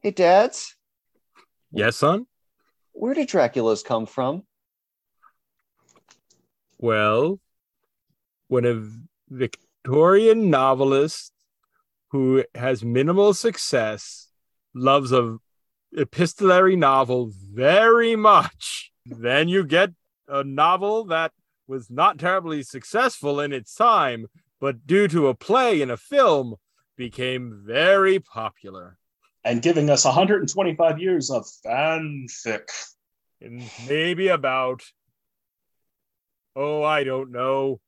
Hey, dads, Yes, son. where did Draculas come from? Well, when a Victorian novelist who has minimal success loves a epistolary novel very much, then you get a novel that was not terribly successful in its time, but due to a play and a film became very popular. And giving us 125 years of fanfic. And maybe about oh, I don't know,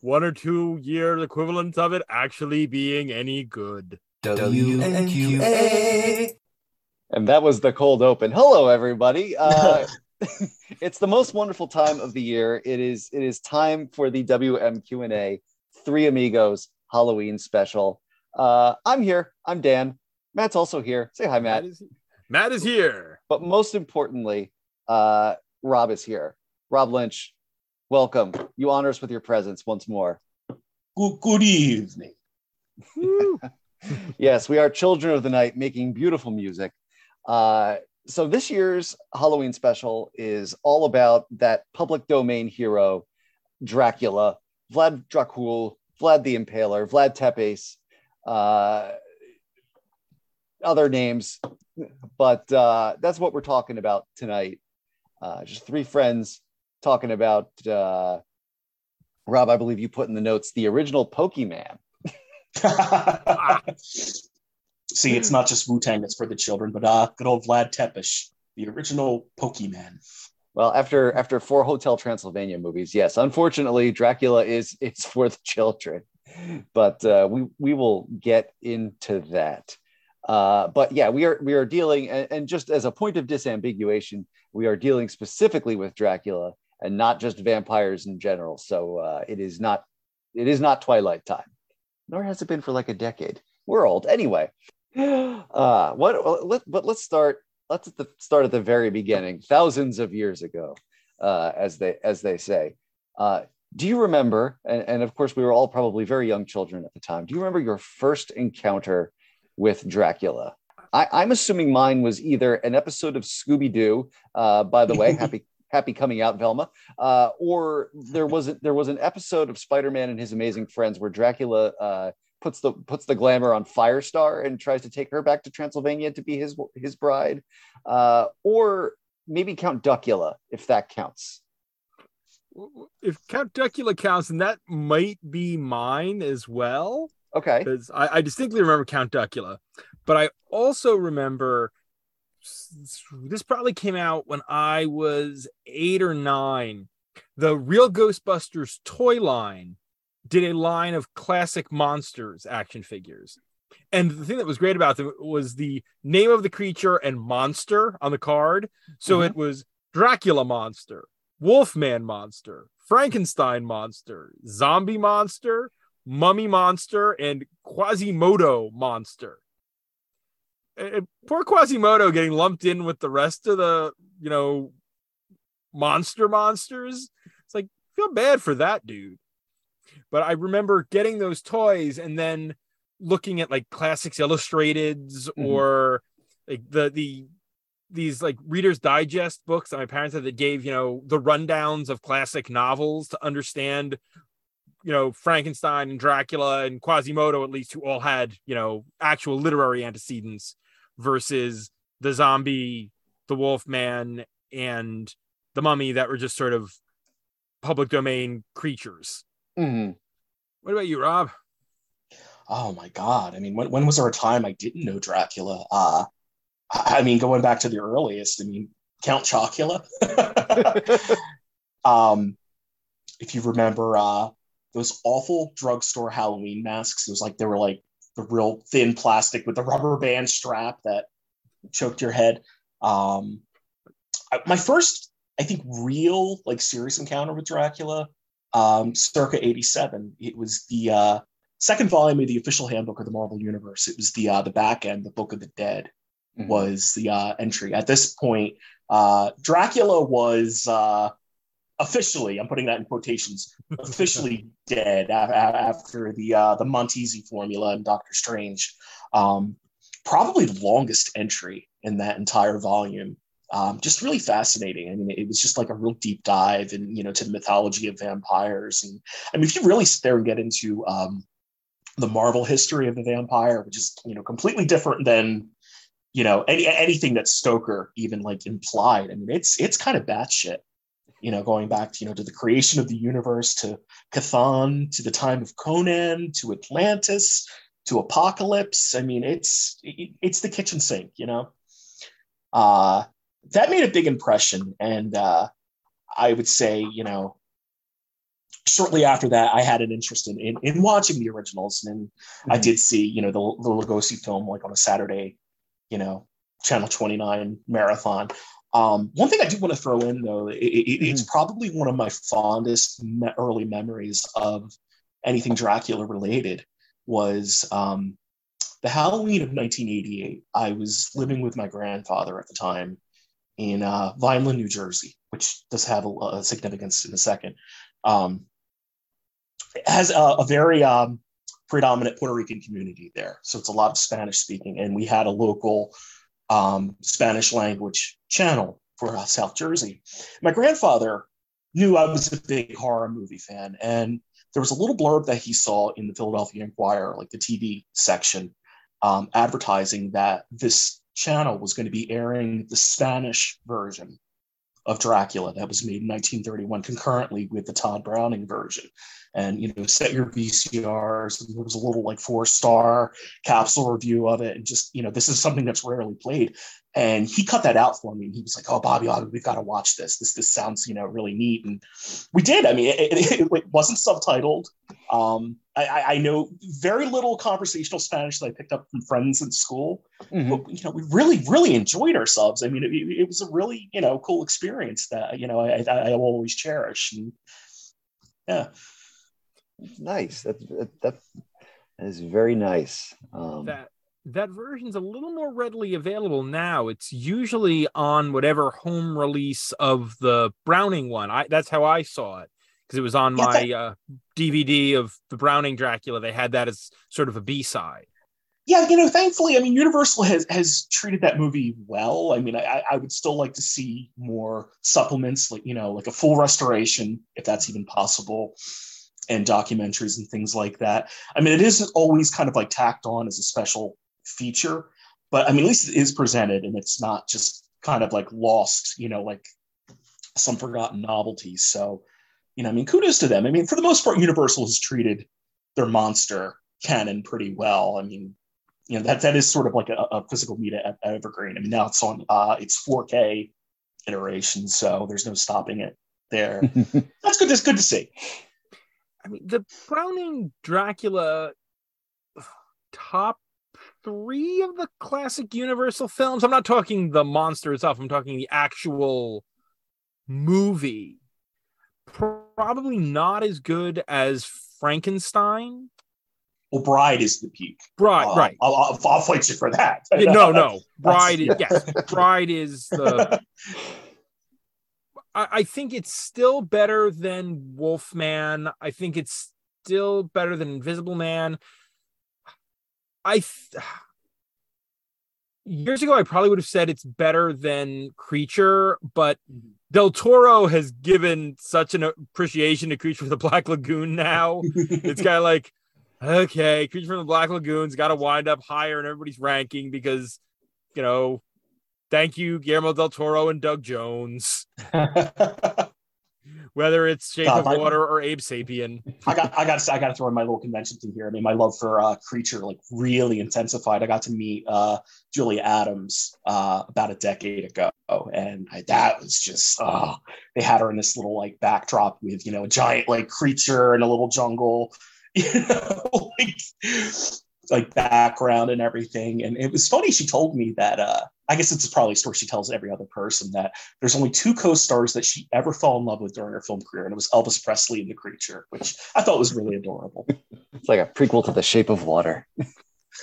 one or two year equivalent of it actually being any good. WNQA. And that was the cold open. Hello, everybody. Uh, it's the most wonderful time of the year. It is it is time for the WMQ&A Three Amigos Halloween special. Uh, I'm here. I'm Dan. Matt's also here. Say hi, Matt. is, Matt is here. But most importantly, uh, Rob is here. Rob Lynch, welcome. You honor us with your presence once more. Good, good evening. Yes, we are children of the night making beautiful music. Uh, so this year's Halloween special is all about that public domain hero, Dracula, Vlad Dracul, Vlad the Impaler, Vlad Tepes, uh, other names, but uh, that's what we're talking about tonight. Uh, just three friends talking about. Uh, Rob, I believe you put in the notes the original Pokemon. See, it's not just Wu Tang that's for the children, but uh, good old Vlad Tepes, the original Pokemon. Well, after after four Hotel Transylvania movies, yes, unfortunately, Dracula is it's for the children, but uh, we we will get into that. Uh, but yeah, we are we are dealing, and, and just as a point of disambiguation, we are dealing specifically with Dracula and not just vampires in general. So uh, it is not it is not Twilight time, nor has it been for like a decade. We're old anyway. Uh, what? Let, but let's start let's at the start at the very beginning, thousands of years ago, uh, as they as they say. Uh, do you remember? And, and of course, we were all probably very young children at the time. Do you remember your first encounter with Dracula? I, I'm assuming mine was either an episode of Scooby Doo. Uh, by the way, happy happy coming out, Velma. Uh, or there was a, there was an episode of Spider Man and His Amazing Friends where Dracula uh, puts the puts the glamour on Firestar and tries to take her back to Transylvania to be his his bride, uh, or maybe Count Duckula if that counts. If Count Dracula counts, then that might be mine as well. Okay, because I, I distinctly remember Count Duckula, but I also remember this probably came out when I was eight or nine. The Real Ghostbusters toy line did a line of classic monsters action figures. And the thing that was great about them was the name of the creature and monster on the card. So Mhm. it was Dracula monster, Wolfman monster, Frankenstein monster, zombie monster, mummy monster, and Quasimodo monster. And- poor Quasimodo getting lumped in with the rest of the, you know, monster monsters. It's like, feel bad for that dude. But I remember getting those toys and then looking at like classics illustrateds Mhm. or like the the these like readers digest books that my parents had that gave you know the rundowns of classic novels to understand you know frankenstein and dracula and quasimodo at least who all had you know actual literary antecedents versus the zombie the wolf man and the mummy that were just sort of public domain creatures Mhm. what about you rob Oh my god! I mean, when, when was there a time I didn't know Dracula? Uh, I I mean, going back to the earliest, I mean, Count Chocula. um, if you remember uh, those awful drugstore Halloween masks, it was like they were like the real thin plastic with the rubber band strap that choked your head. Um, I, my first, I think, real like serious encounter with Dracula, um, circa '87. It was the uh, second volume of the official handbook of the Marvel Universe. It was the uh, the back end, the Book of the Dead Mhm. was the uh, entry. At this point, uh, Dracula was uh, officially, I'm putting that in quotations, officially dead after the uh, the Montesi formula and Doctor Strange. Um, probably the longest entry in that entire volume. Um, just really fascinating. I mean, it was just like a real deep dive and you know to the mythology of vampires. And I mean, if you really sit there and get into um, the Marvel history of the vampire, which is you know completely different than you know any anything that Stoker even like implied. I mean, it's it's kind of batshit. You know, going back to you know to the creation of the universe, to Chthon, to the time of Conan, to Atlantis, to Apocalypse. I mean, it's it, it's the kitchen sink. You know, uh, that made a big impression, and uh, I would say you know shortly after that, I had an interest in in, in watching the originals, and mm-hmm. I did see you know the the Lugosi film like on a Saturday, you know, Channel Twenty Nine marathon. Um, one thing I do want to throw in though, it, it, mm-hmm. it's probably one of my fondest me- early memories of anything Dracula related was um, the Halloween of 1988. I was living with my grandfather at the time in uh, Vineland, New Jersey, which does have a, a significance in a second. Um, has a, a very um, predominant Puerto Rican community there. So it's a lot of Spanish speaking. And we had a local um, Spanish language channel for South Jersey. My grandfather knew I was a big horror movie fan. And there was a little blurb that he saw in the Philadelphia Inquirer, like the TV section, um, advertising that this channel was going to be airing the Spanish version of Dracula that was made in 1931 concurrently with the Tod Browning version. And you know, set your VCRs. There was a little like four star capsule review of it, and just you know, this is something that's rarely played. And he cut that out for me, and he was like, "Oh, Bobby, we've got to watch this. This this sounds you know really neat." And we did. I mean, it, it, it wasn't subtitled. Um, I, I, know very little conversational Spanish that I picked up from friends in school, mm-hmm. but you know, we really, really enjoyed ourselves. I mean, it, it, was a really, you know, cool experience that you know I, I, I always cherish. And yeah, nice. That that, that is very nice. Um, that that version's a little more readily available now. It's usually on whatever home release of the Browning one. I that's how I saw it because it was on my uh, DVD of the Browning Dracula. They had that as sort of a B side. Yeah, you know, thankfully, I mean, Universal has has treated that movie well. I mean, I, I would still like to see more supplements, like you know, like a full restoration, if that's even possible, and documentaries and things like that. I mean, it is always kind of like tacked on as a special feature, but I mean, at least it is presented, and it's not just kind of like lost, you know, like some forgotten novelty. So you know, I mean, kudos to them. I mean, for the most part, Universal has treated their monster canon pretty well. I mean, you know, that that is sort of like a, a physical media at, at Evergreen. I mean, now it's on uh, it's 4K iteration, so there's no stopping it there. That's good. That's good to see. I mean, the Browning Dracula top three of the classic Universal films. I'm not talking the monster itself. I'm talking the actual movie probably not as good as Frankenstein. Well, Bride is the peak. Bride, uh, right? I'll, I'll, I'll, fight you for that. no, no, Bride. is, yes, Bride is the. I, I think it's still better than Wolfman. I think it's still better than Invisible Man. I th- years ago I probably would have said it's better than Creature, but mm-hmm. Del Toro has given such an appreciation to Creature from the Black Lagoon now. it's kind of like, okay, Creature from the Black Lagoon's got to wind up higher in everybody's ranking because, you know, thank you, Guillermo del Toro and Doug Jones. whether it's Shape God, of Water or Abe Sapien. I got, I got, I got to throw in my little convention thing here. I mean, my love for uh, Creature like really intensified. I got to meet uh, Julia Adams uh, about a decade ago, and I, that was just, oh, they had her in this little like backdrop with you know a giant like creature in a little jungle. You know, like like background and everything. And it was funny. She told me that uh, I guess it's probably a story she tells every other person that there's only two co-stars that she ever fell in love with during her film career, and it was Elvis Presley and The Creature, which I thought was really adorable. it's like a prequel to The Shape of Water.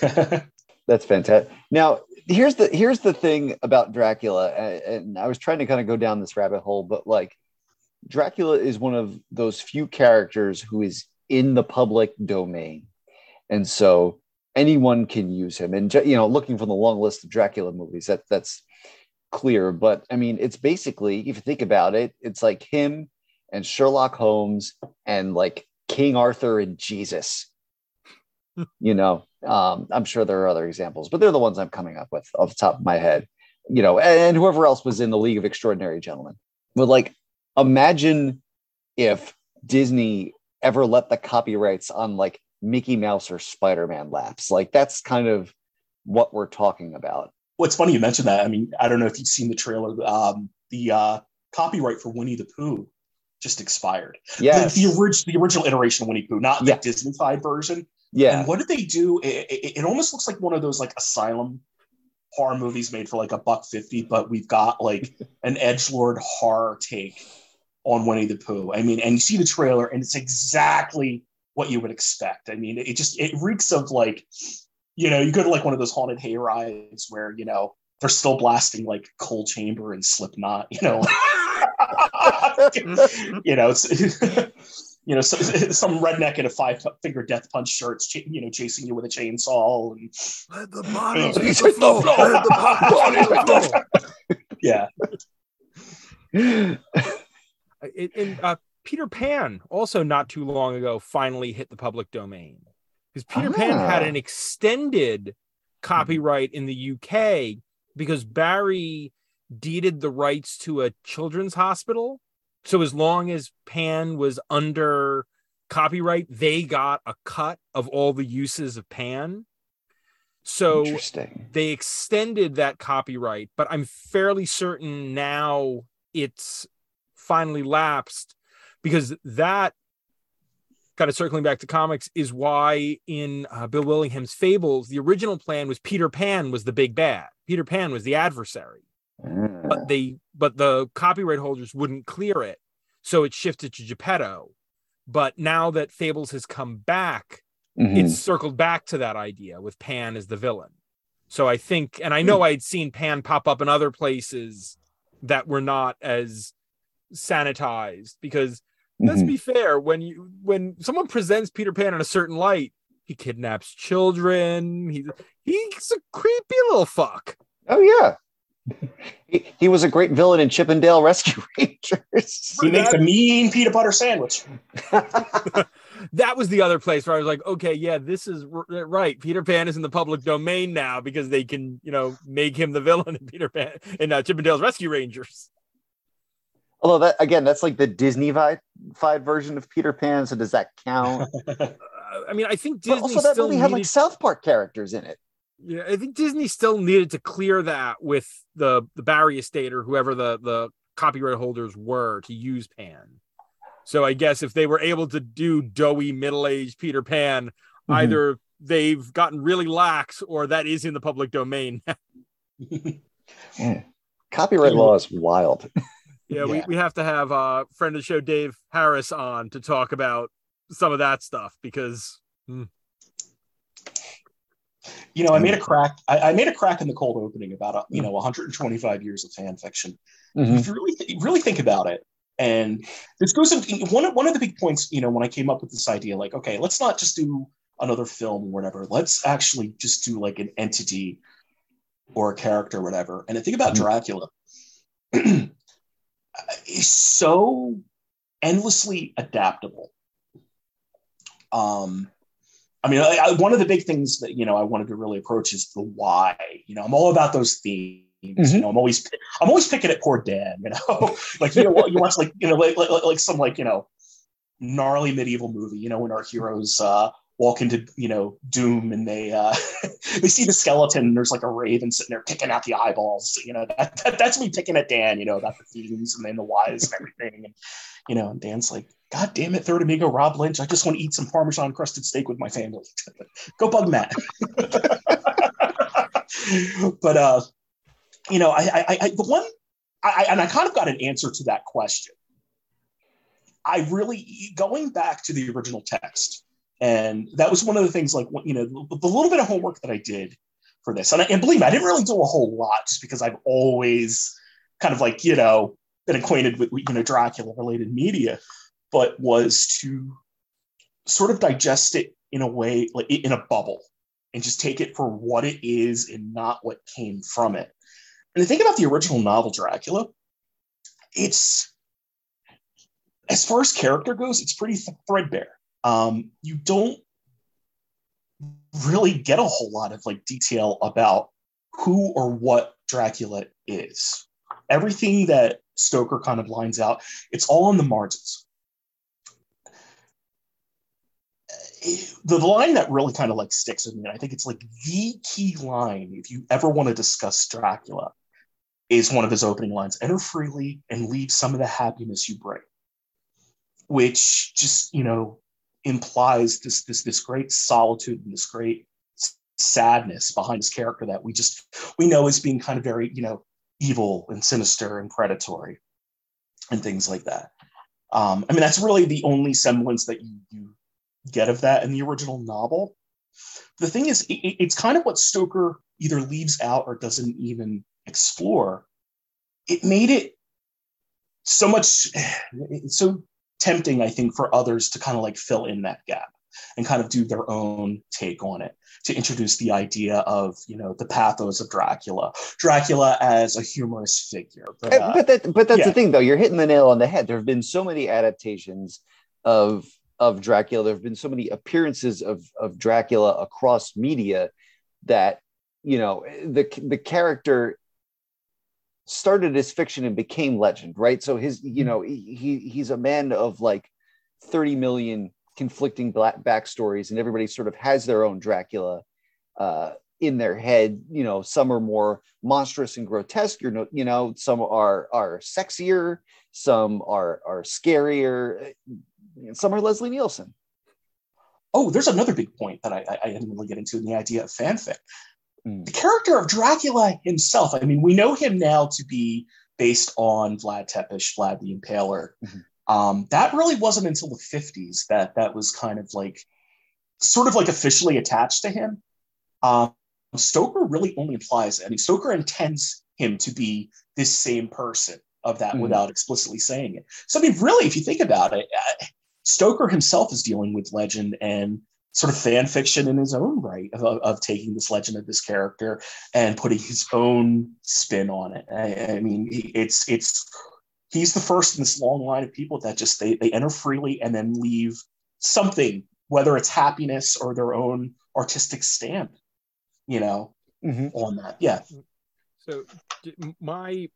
That's fantastic. Now, here's the here's the thing about Dracula, and I was trying to kind of go down this rabbit hole, but like Dracula is one of those few characters who is in the public domain, and so anyone can use him. And you know, looking from the long list of Dracula movies, that that's clear. But I mean, it's basically, if you think about it, it's like him and Sherlock Holmes and like King Arthur and Jesus. you know, um, I'm sure there are other examples, but they're the ones I'm coming up with off the top of my head. You know, and, and whoever else was in the League of Extraordinary Gentlemen. But like, imagine if Disney ever let the copyrights on like Mickey Mouse or Spider Man laps. Like, that's kind of what we're talking about. Well, it's funny you mentioned that. I mean, I don't know if you've seen the trailer. Um, the uh, copyright for Winnie the Pooh just expired. Yeah, the, the, orig- the original iteration of Winnie Pooh, not the yeah. Disneyfied version. Yeah. And what did they do? It, it, it, almost looks like one of those like asylum horror movies made for like a buck fifty, but we've got like an edge lord horror take on Winnie the Pooh. I mean, and you see the trailer, and it's exactly what you would expect. I mean, it just it reeks of like, you know, you go to like one of those haunted hay rides where you know they're still blasting like Coal Chamber and Slipknot, you know. You know, it's you know, some, some redneck in a five finger death punch shirt, you know, chasing you with a chainsaw. And, Let the bodies hit the floor. Let the bodies Yeah. and uh, Peter Pan also not too long ago finally hit the public domain because Peter ah. Pan had an extended copyright in the UK because Barry deeded the rights to a children's hospital so as long as Pan was under copyright, they got a cut of all the uses of Pan. So they extended that copyright, but I'm fairly certain now it's finally lapsed because that kind of circling back to comics is why in uh, Bill Willingham's Fables, the original plan was Peter Pan was the big bad. Peter Pan was the adversary but ah. they but the copyright holders wouldn't clear it so it shifted to geppetto but now that fables has come back mm-hmm. it's circled back to that idea with pan as the villain so i think and i know hmm. i'd seen pan pop up in other places that were not as sanitized because let's mm-hmm. be fair when you when someone presents peter pan in a certain light he kidnaps children he's he's a creepy little fuck oh yeah he, he was a great villain in Chip 'n Dale Rescue Rangers. He makes a mean peanut butter sandwich. that was the other place where I was like, okay, yeah, this is r- right. Peter Pan is in the public domain now because they can, you know, make him the villain in Peter Pan in uh, Chip 'n Dale's Rescue Rangers. Although that again, that's like the Disney-fied version of Peter Pan. So does that count? I mean, I think Disney but also that movie had like South Park characters in it. Yeah, I think Disney still needed to clear that with the the Barry estate or whoever the the copyright holders were to use Pan. So I guess if they were able to do doughy middle-aged Peter Pan, mm-hmm. either they've gotten really lax or that is in the public domain. yeah. Copyright law is wild. yeah, yeah, We, we have to have uh friend of the show Dave Harris on to talk about some of that stuff because hmm. You know, I made a crack. I, I, made a crack in the cold opening about uh, you know 125 years of fan fiction. Mm-hmm. If you really th- really think about it, and this goes into one one of the big points. You know, when I came up with this idea, like, okay, let's not just do another film or whatever. Let's actually just do like an entity or a character or whatever. And I think about mm-hmm. Dracula is so endlessly adaptable. Um, I mean, I, I, one of the big things that you know I wanted to really approach is the why. You know, I'm all about those themes. Mm-hmm. You know, I'm always I'm always picking at poor Dan. You know, like you know you watch like you know like, like, like some like you know gnarly medieval movie. You know, when our heroes uh, walk into you know doom and they uh, they see the skeleton and there's like a raven sitting there picking out the eyeballs. You know, that, that, that's me picking at Dan. You know about the themes and then the whys and everything. And you know, and Dan's like, God damn it, third amigo Rob Lynch. I just want to eat some Parmesan crusted steak with my family. Go bug Matt. but uh, you know, I, I, I the one, I, and I kind of got an answer to that question. I really going back to the original text, and that was one of the things. Like you know, the, little bit of homework that I did for this, and, I, and believe me, I didn't really do a whole lot, just because I've always kind of like you know been acquainted with you know Dracula related media but was to sort of digest it in a way like in a bubble and just take it for what it is and not what came from it. And the thing about the original novel Dracula, it's as far as character goes, it's pretty threadbare. Um, you don't really get a whole lot of like detail about who or what Dracula is. Everything that Stoker kind of lines out, it's all on the margins. the line that really kind of like sticks with me, and I think it's like the key line if you ever want to discuss Dracula, is one of his opening lines enter freely and leave some of the happiness you bring. Which just, you know, implies this this this great solitude and this great sadness behind his character that we just we know as being kind of very, you know, evil and sinister and predatory and things like that. Um, I mean, that's really the only semblance that you, you get of that in the original novel. The thing is, it, it's kind of what Stoker either leaves out or doesn't even explore. It made it so much, so tempting, I think, for others to kind of like fill in that gap and kind of do their own take on it to introduce the idea of you know the pathos of Dracula, Dracula as a humorous figure. But, uh, but, that, but that's yeah. the thing, though. You're hitting the nail on the head. There have been so many adaptations of of Dracula. There have been so many appearances of of Dracula across media that you know the the character started as fiction and became legend, right? So his you know he he's a man of like 30 million conflicting black backstories, and everybody sort of has their own Dracula. Uh, in their head, you know, some are more monstrous and grotesque. You know, you know, some are are sexier, some are are scarier some are Leslie Nielsen. Oh, there's another big point that I, I, I didn't really get into in the idea of fanfic. Mm. The character of Dracula himself, I mean, we know him now to be based on Vlad Tepes, Vlad the Impaler. Mm-hmm. Um, that really wasn't until the 50s that that was kind of like sort of like officially attached to him. Um, Stoker really only implies, I mean, Stoker intends him to be this same person of that mm without explicitly saying it. So, I mean, really, if you think about it, uh, Stoker himself is dealing with legend and sort of fan fiction in his own right of, of taking this legend of this character and putting his own spin on it. I, I mean, it's it's he's the first in this long line of people that just they they enter freely and then leave something, whether it's happiness or their own artistic stamp, you know, mm-hmm. on that. Yeah. So my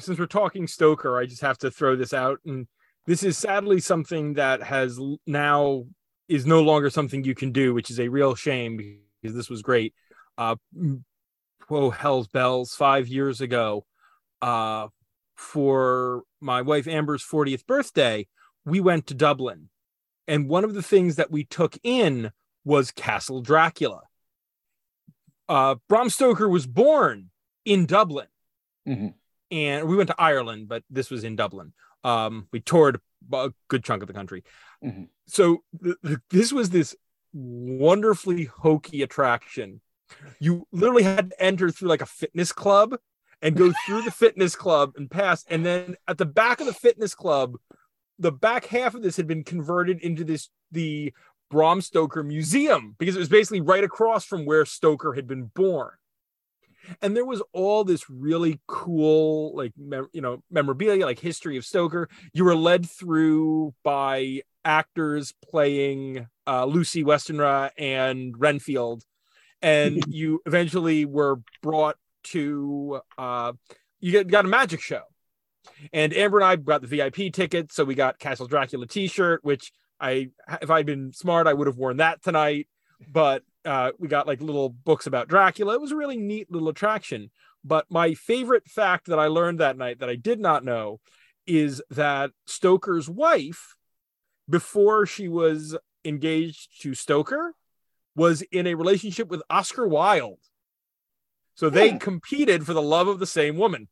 since we're talking Stoker, I just have to throw this out and this is sadly something that has now is no longer something you can do, which is a real shame because this was great. Uh, whoa, hell's bells! Five years ago, uh, for my wife Amber's 40th birthday, we went to Dublin, and one of the things that we took in was Castle Dracula. Uh, Bram Stoker was born in Dublin, mm-hmm. and we went to Ireland, but this was in Dublin. Um, we toured a good chunk of the country. Mm-hmm. So th- th- this was this wonderfully hokey attraction. You literally had to enter through like a fitness club and go through the fitness club and pass. And then at the back of the fitness club, the back half of this had been converted into this the Bram Stoker Museum because it was basically right across from where Stoker had been born and there was all this really cool like mem- you know memorabilia like history of stoker you were led through by actors playing uh, lucy westenra and renfield and you eventually were brought to uh, you got a magic show and amber and i got the vip ticket so we got castle dracula t-shirt which i if i'd been smart i would have worn that tonight but uh, we got like little books about Dracula. It was a really neat little attraction. But my favorite fact that I learned that night that I did not know is that Stoker's wife, before she was engaged to Stoker, was in a relationship with Oscar Wilde. So they hmm. competed for the love of the same woman.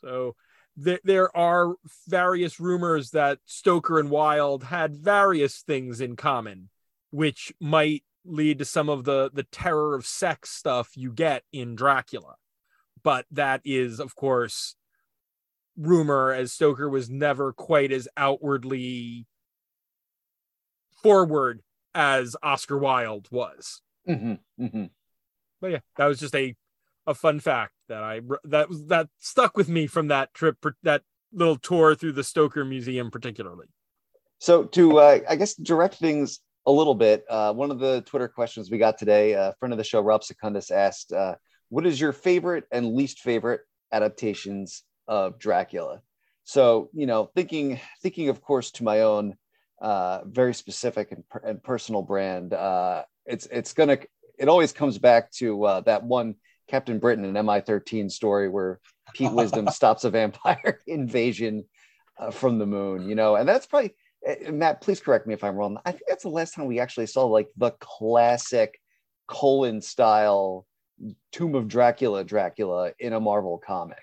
So th- there are various rumors that Stoker and Wilde had various things in common which might lead to some of the the terror of sex stuff you get in Dracula. But that is, of course, rumor, as Stoker was never quite as outwardly forward as Oscar Wilde was. Mhm, mhm. But yeah, that was just a a fun fact that I that was that stuck with me from that trip that little tour through the Stoker Museum particularly. So to uh, I guess direct things a little bit, uh, one of the Twitter questions we got today, a friend of the show, Rob Secundus, asked, uh, "What is your favorite and least favorite adaptations of Dracula?" So you know, thinking thinking of course to my own uh, very specific and, per- and personal brand, uh, it's it's gonna it always comes back to uh, that one Captain Britain and MI13 story where Pete Wisdom stops a vampire invasion uh, from the moon, you know, and that's probably uh, Matt. Please correct me if I'm wrong. I think that's the last time we actually saw like the classic Colan style Tomb of Dracula, Dracula in a Marvel comic.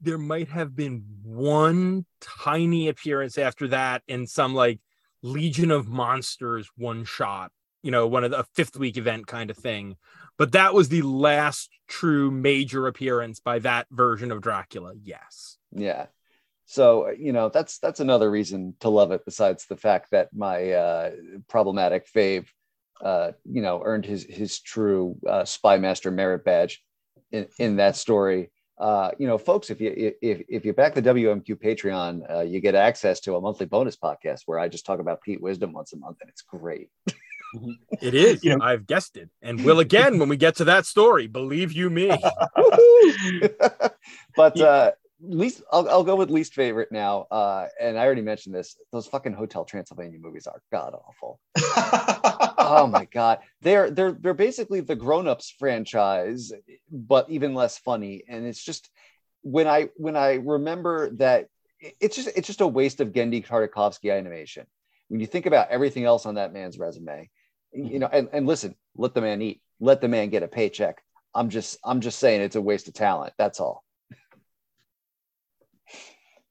There might have been one tiny appearance after that in some like Legion of Monsters one shot, you know, one of the fifth week event kind of thing. But that was the last true major appearance by that version of Dracula. Yes. Yeah. So you know that's that's another reason to love it. Besides the fact that my uh, problematic fave, uh, you know, earned his his true uh, spy master merit badge in in that story. Uh, you know, folks, if you if if you back the WMQ Patreon, uh, you get access to a monthly bonus podcast where I just talk about Pete Wisdom once a month, and it's great. It is. You know- I've guessed it, and will again when we get to that story. Believe you me. but uh, least I'll, I'll go with least favorite now. Uh, and I already mentioned this. Those fucking Hotel Transylvania movies are god awful. oh my god, they're they're they're basically the Grown Ups franchise, but even less funny. And it's just when I when I remember that it's just it's just a waste of Genndy Tartakovsky animation. When you think about everything else on that man's resume, you know, and, and listen, let the man eat, let the man get a paycheck. I'm just I'm just saying it's a waste of talent. That's all.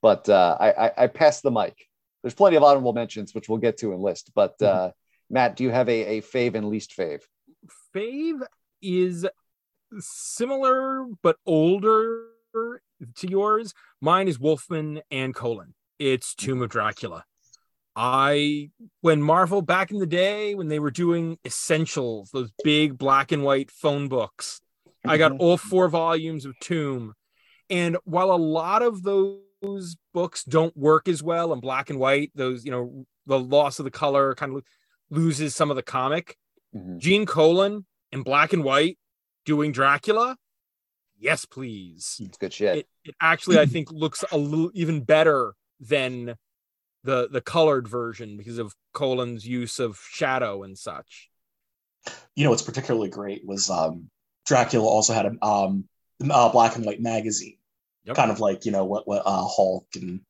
But uh, I, I I pass the mic. There's plenty of honorable mentions, which we'll get to in list. But uh, Matt, do you have a, a fave and least fave? Fave is similar but older to yours. Mine is Wolfman and Colan. It's Tomb of Dracula. I when Marvel back in the day when they were doing essentials, those big black and white phone books, I got all four volumes of Tomb. And while a lot of those books don't work as well in black and white, those, you know, the loss of the color kind of loses some of the comic. Mhm. Gene Colan in black and white doing Dracula. Yes, please. It's good shit. It, it actually, I think, looks a little even better than the the colored version because of Colan's use of shadow and such. you know what's particularly great was um, Dracula also had a um, uh, black and white magazine, Yep. kind of like you know what what uh, Hulk and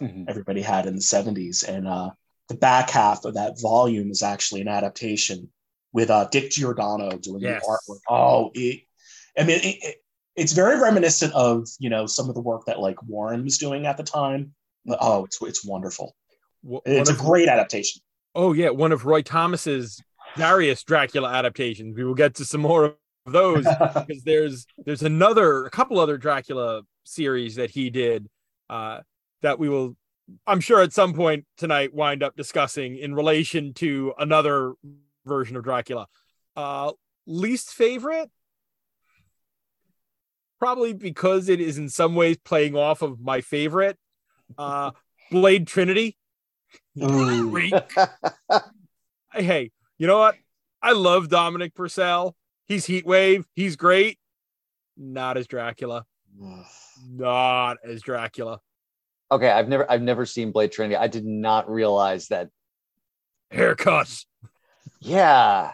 Mhm. everybody had in the '70s, and uh, the back half of that volume is actually an adaptation with uh, Dick Giordano doing Yes. the artwork. Oh, it, I mean, it, it, it's very reminiscent of you know some of the work that like Warren was doing at the time. Oh, it's it's wonderful. It's a of- great adaptation. oh yeah, one of Roy Thomas's various Dracula adaptations. We will get to some more of those because there's there's another a couple other Dracula series that he did uh, that we will I'm sure at some point tonight wind up discussing in relation to another version of Dracula. Uh, least favorite probably because it is in some ways playing off of my favorite uh Blade Trinity. Great. hey, you know what? I love Dominic Purcell. He's Heat Wave. He's great. Not as Dracula. Not as Dracula. okay, I've never I've never seen Blade Trinity. I did not realize that. Haircuts. Yeah.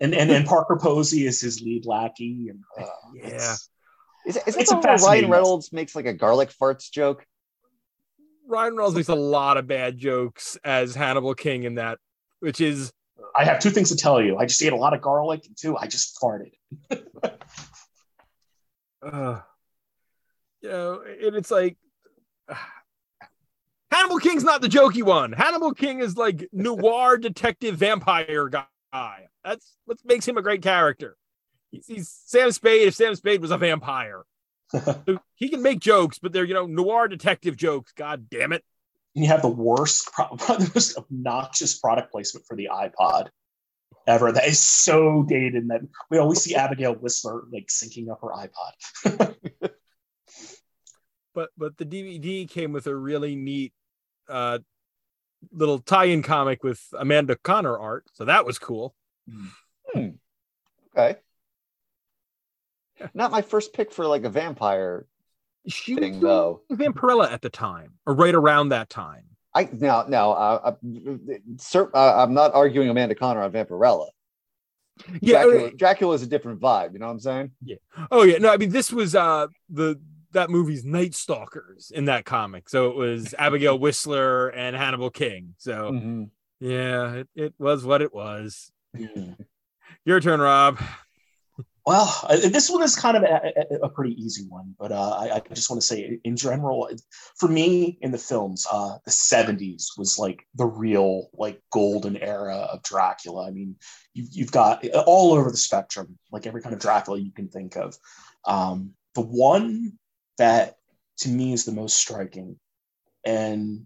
and and and Parker Posey is his lead lackey. And uh, Yeah. Is, is It's that a the one where Ryan Reynolds makes like a garlic farts joke? Ryan Reynolds makes a lot of bad jokes as Hannibal King in that, which is I have two things to tell you. I just ate a lot of garlic, and two, I just farted. uh, you know, and it's like Hannibal King's not the jokey one. Hannibal King is like noir detective vampire guy. That's what makes him a great character. He's, he's Sam Spade if Sam Spade was a vampire. So he can make jokes, but they're you know noir detective jokes. God damn it! And you have the worst, pro- the most obnoxious product placement for the iPod. ever. That is so dated. And that we always see Abigail Whistler like syncing up her iPod. but but the DVD came with a really neat uh, little tie-in comic with Amanda Conner art, so that was cool. Hmm. Okay. Not my first pick for like a vampire She thing was though. Vampirella at the time, or right around that time. I now now uh, uh, sir, uh, I'm not arguing Amanda Conner on Vampirella. Yeah. Dracula, Dracula is a different vibe. You know what I'm saying? Yeah. Oh yeah. No, I mean this was uh the that movie's Night Stalkers in that comic. So it was Abigail Whistler and Hannibal King. So Mm-hmm. yeah, it, it was what it was. Your turn, Rob. Well, uh, this one is kind of a, a- pretty easy one, but uh, I, I just want to say, in general, for me in the films, uh, the '70s was like the real like golden era of Dracula. I mean, you've, you've got all over the spectrum, like every kind of Dracula you can think of. Um, the one that to me is the most striking, and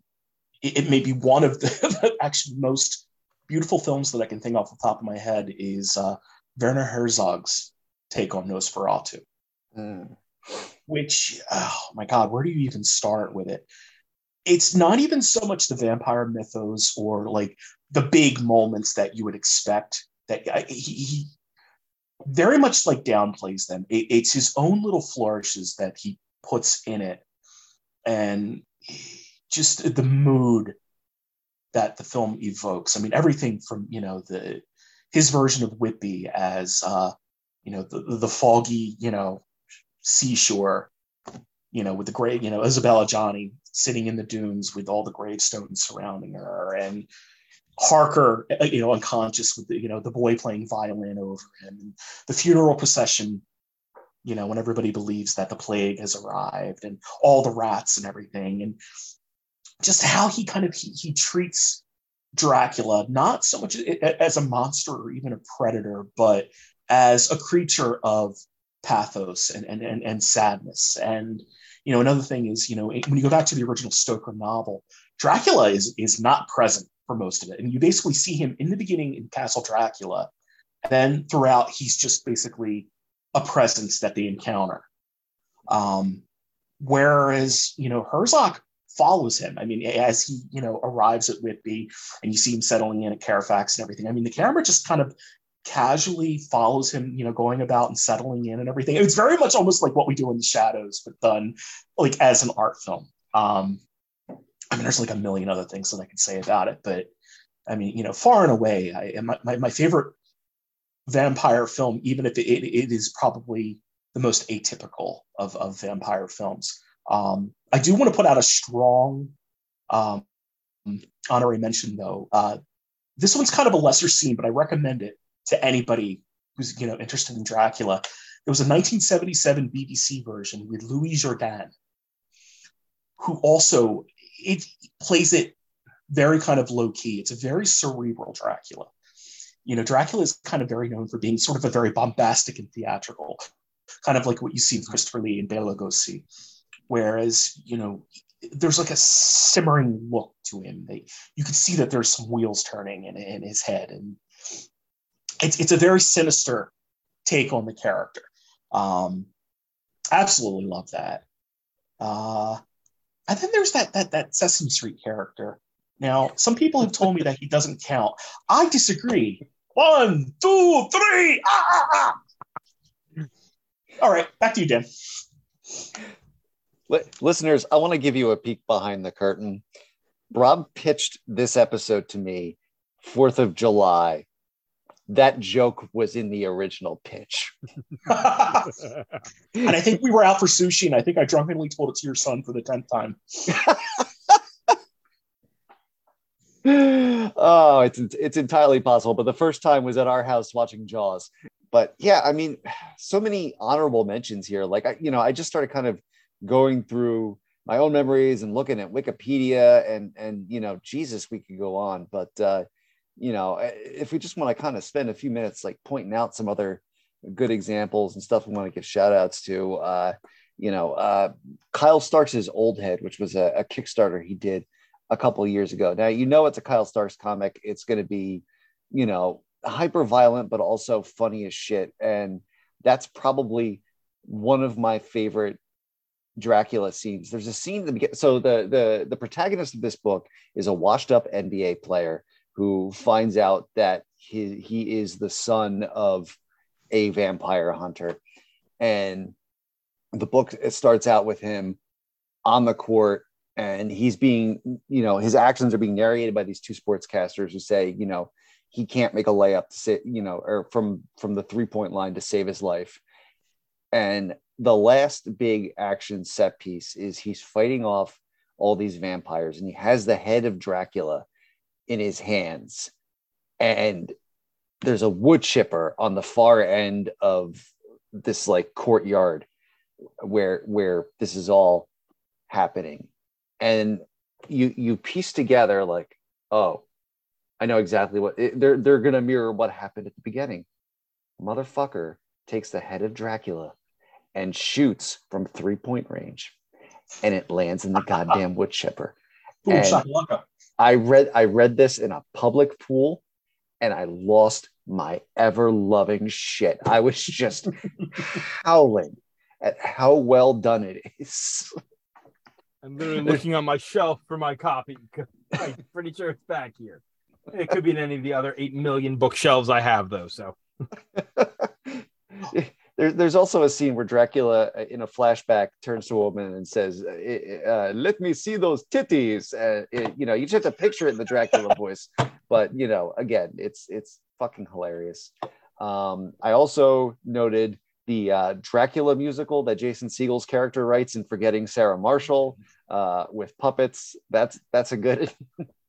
it, it may be one of the, the actually most beautiful films that I can think off the top of my head is uh, Werner Herzog's take on Nosferatu, Mm. which, oh my God, where do you even start with it? It's not even so much the vampire mythos or like the big moments that you would expect that I- he, he very much like downplays them. It- it's his own little flourishes that he puts in it. And just the mood that the film evokes. I mean, everything from, you know, the his version of Whitby as uh, you know, the the foggy, you know, seashore, you know, with the great, you know, Isabelle Adjani sitting in the dunes with all the gravestones surrounding her, and Harker, uh, you know, unconscious with the, you know, the boy playing violin over him, and the funeral procession, you know, when everybody believes that the plague has arrived, and all the rats and everything, and just how he kind of he, he treats Dracula not so much as a monster or even a predator, but as a creature of pathos and, and, and, and sadness. And, you know, another thing is, you know, when you go back to the original Stoker novel, Dracula is, is not present for most of it. And you basically see him in the beginning in Castle Dracula. And then throughout, he's just basically a presence that they encounter. Um, whereas, you know, Herzog follows him. I mean, as he, you know, arrives at Whitby and you see him settling in at Carfax and everything. I mean, the camera just kind of casually follows him, you know, going about and settling in and everything. It's very much almost like what we do in the shadows, but done like as an art film. Um, I mean, there's like a million other things that I could say about it, but I mean, you know, far and away, I my, my, my favorite vampire film, even if it, it, it is probably the most atypical of, of vampire films. Um, I do want to put out a strong um, honorary mention, though. Uh, this one's kind of a lesser scene, but I recommend it to anybody who's you know interested in Dracula. There was a 1977 BBC version with Louis Jourdan, who also it plays it very kind of low key. It's a very cerebral Dracula. You know, Dracula is kind of very known for being sort of a very bombastic and theatrical, kind of like what you see with Christopher Lee in Bela Lugosi. Whereas, you know, there's like a simmering look to him. They, you can see that there's some wheels turning in, in his head, and it's it's a very sinister take on the character. Um, absolutely love that. Uh, and then there's that that that Sesame Street character. Now, some people have told me that he doesn't count. I disagree. One, two, three. Ah, ah, ah. All right, back to you, Dan. Listeners, I want to give you a peek behind the curtain. Rob pitched this episode to me 4th of July. That joke was in the original pitch. and I think we were out for sushi, and I think I drunkenly told it to your son for the tenth time. oh, it's it's entirely possible. But the first time was at our house watching Jaws. But yeah, I mean, so many honorable mentions here. Like I, you know, I just started kind of going through my own memories and looking at Wikipedia and and you know, Jesus, we could go on. But uh, you know, if we just want to kind of spend a few minutes like pointing out some other good examples and stuff we want to give shout outs to, uh, you know, uh, Kyle Starks' Old Head, which was a, a Kickstarter he did a couple of years ago. Now, you know, it's a Kyle Starks comic. It's going to be, you know, hyper violent, but also funny as shit. And that's probably one of my favorite Dracula scenes. There's a scene that so the the the protagonist of this book is a washed up NBA player who finds out that he he is the son of a vampire hunter, and the book it starts out with him on the court and he's being you know his actions are being narrated by these two sportscasters who say you know he can't make a layup to sit you know or from from the three point line to save his life. And the last big action set piece is he's fighting off all these vampires and he has the head of Dracula in his hands. And there's a wood chipper on the far end of this like courtyard where where this is all happening. And you you piece together like, oh, I know exactly what it, they're they're gonna mirror what happened at the beginning. Motherfucker takes the head of Dracula and shoots from three point range, and it lands in the goddamn wood chipper. Shakalaka. I read I read this in a public pool, and I lost my ever loving shit. I was just howling at how well done it is. I'm literally looking on my shelf for my copy. I'm pretty sure it's back here. It could be in any of the other eight million bookshelves I have, though. So there, there's also a scene where Dracula, uh, in a flashback, turns to a woman and says, uh, uh "Let me see those titties." Uh, it, you know, you just have to picture it in the Dracula voice, but you know, again, it's it's fucking hilarious. Um, I also noted the uh, Dracula musical that Jason Segel's character writes in Forgetting Sarah Marshall uh, with puppets. That's that's a good.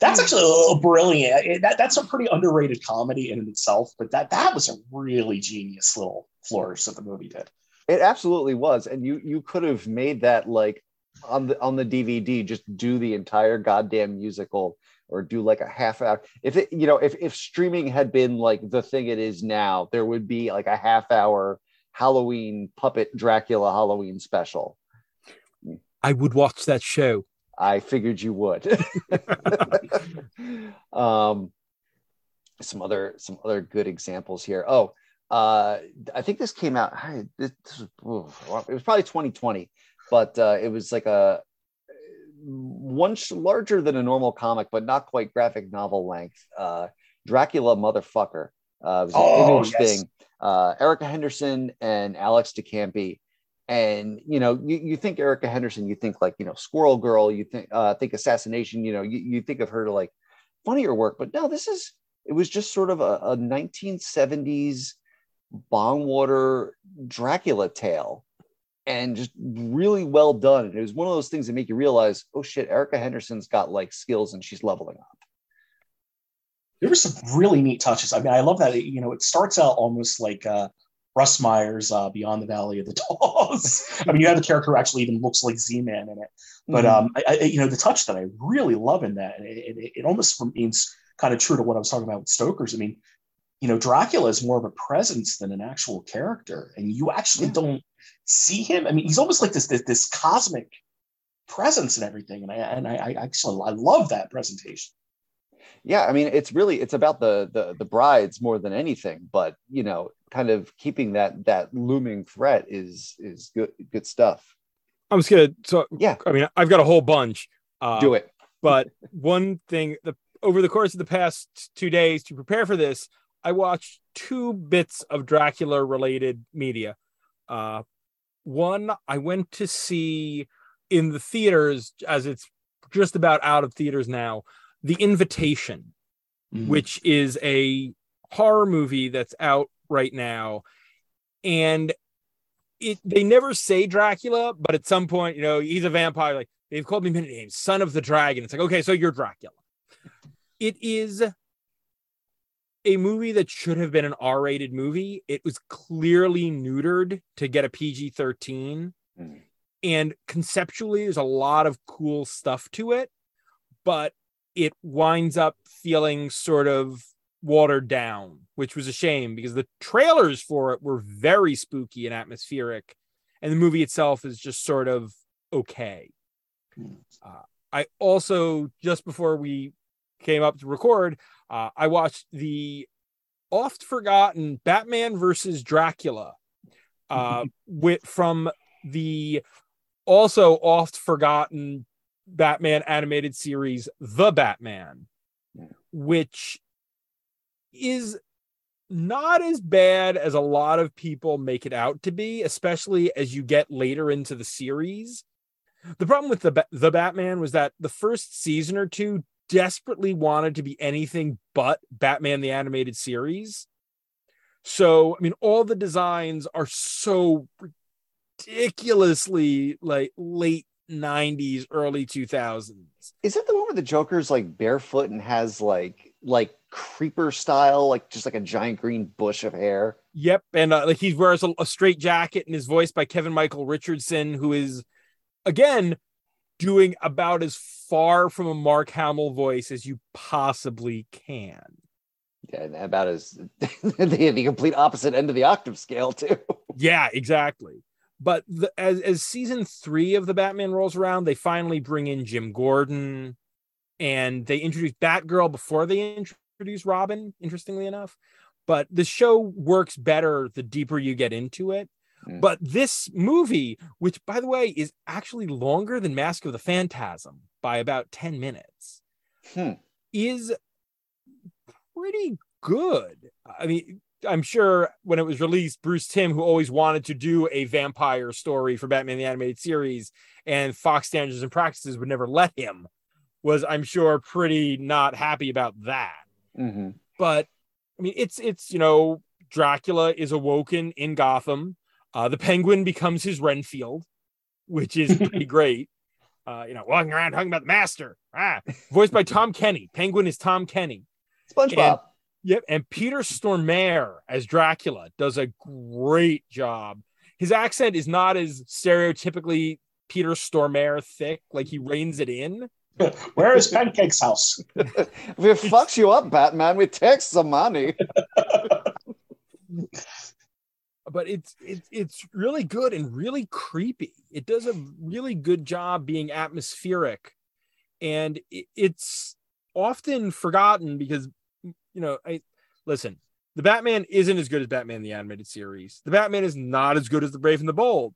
That's hmm. actually a brilliant. That, that's a pretty underrated comedy in itself, but that that was a really genius little flourish that the movie did. It absolutely was, and you you could have made that like on the on the DVD, just do the entire goddamn musical or do like a half hour. If it you know if if streaming had been like the thing it is now, there would be like a half hour Halloween puppet Dracula Halloween special. I would watch that show. I figured you would. um, some other some other good examples here. Oh, uh, I think this came out. This, this was, it was probably 2020, but uh, it was like a one larger than a normal comic, but not quite graphic novel length. Uh, Dracula motherfucker. Uh, it was an oh, image yes. thing. Uh, Erica Henderson and Alex de Campi. And you know, you, you think Erica Henderson, you think like you know Squirrel Girl, you think uh, think assassination, you know, you, you think of her like funnier work, but no, this is it was just sort of a, a 1970s Bongwater Dracula tale and just really well done. And it was one of those things that make you realize, oh shit, Erica Henderson's got like skills and she's leveling up. There were some really neat touches. I mean, I love that. You know, it starts out almost like uh, Russ Meyer's uh, Beyond the Valley of the Dolls. I mean, you have the character who actually even looks like Z-Man in it. But mm-hmm. um, I, I, you know, the touch that I really love in that, it, it, it almost means kind of true to what I was talking about with Stoker's. I mean, you know, Dracula is more of a presence than an actual character, and you actually yeah. don't see him. I mean, he's almost like this this, this cosmic presence and everything, and I and I, I actually I love that presentation. Yeah, I mean, it's really it's about the the the brides more than anything, but you know, kind of keeping that that looming threat is is good good stuff. I'm just gonna so yeah. I mean, I've got a whole bunch. Uh, Do it. but one thing the over the course of the past two days to prepare for this, I watched two bits of Dracula related media. Uh, one, I went to see in the theaters as it's just about out of theaters now, The Invitation, mm-hmm. which is a horror movie that's out right now. And it they never say Dracula, but at some point, you know, he's a vampire. Like they've called me many names, son of the dragon. It's like, okay, so you're Dracula. It is a movie that should have been an R-rated movie. It was clearly neutered to get a PG-13. Mm. And conceptually, there's a lot of cool stuff to it, but it winds up feeling sort of watered down, which was a shame because the trailers for it were very spooky and atmospheric, and the movie itself is just sort of okay. Hmm. Uh, I also just before we came up to record, uh, I watched the oft forgotten Batman versus Dracula, uh, with from the also oft forgotten Batman animated series, The Batman, which is not as bad as a lot of people make it out to be, especially as you get later into the series. The problem with the the Batman was that the first season or two desperately wanted to be anything but Batman the animated series. So, I mean, all the designs are so ridiculously like late 90s, early 2000s. Is that the one where the Joker's like barefoot and has like like creeper style, like just like a giant green bush of hair? Yep, and uh, like he wears a, a straight jacket and is voiced by Kevin Michael Richardson, who is again doing about as far from a Mark Hamill voice as you possibly can. Yeah, about as the, the complete opposite end of the octave scale too. yeah, exactly. But the, as as season three of the Batman rolls around, they finally bring in Jim Gordon, and they introduce Batgirl before they introduce Robin. Interestingly enough, but the show works better the deeper you get into it. Mm. But this movie, which by the way is actually longer than Mask of the Phantasm by about ten minutes, hmm. is pretty good. I mean, I'm sure when it was released, Bruce Timm, who always wanted to do a vampire story for Batman the Animated Series, and Fox standards and practices would never let him, was I'm sure pretty not happy about that. Mm-hmm. But I mean, it's it's you know Dracula is awoken in Gotham. Uh, the Penguin becomes his Renfield, which is pretty great. Uh, you know, walking around talking about the Master. Ah, voiced by Tom Kenny. Penguin is Tom Kenny. SpongeBob. And, Yep, and Peter Stormare as Dracula does a great job. His accent is not as stereotypically Peter Stormare thick, like he reins it in. Where is Pancake's house? if it fucks you up, Batman, we take some money. but it's it's it's really good and really creepy. It does a really good job being atmospheric, and it, it's often forgotten because you know, I listen, the Batman isn't as good as Batman the animated series. The Batman is not as good as the Brave and the Bold.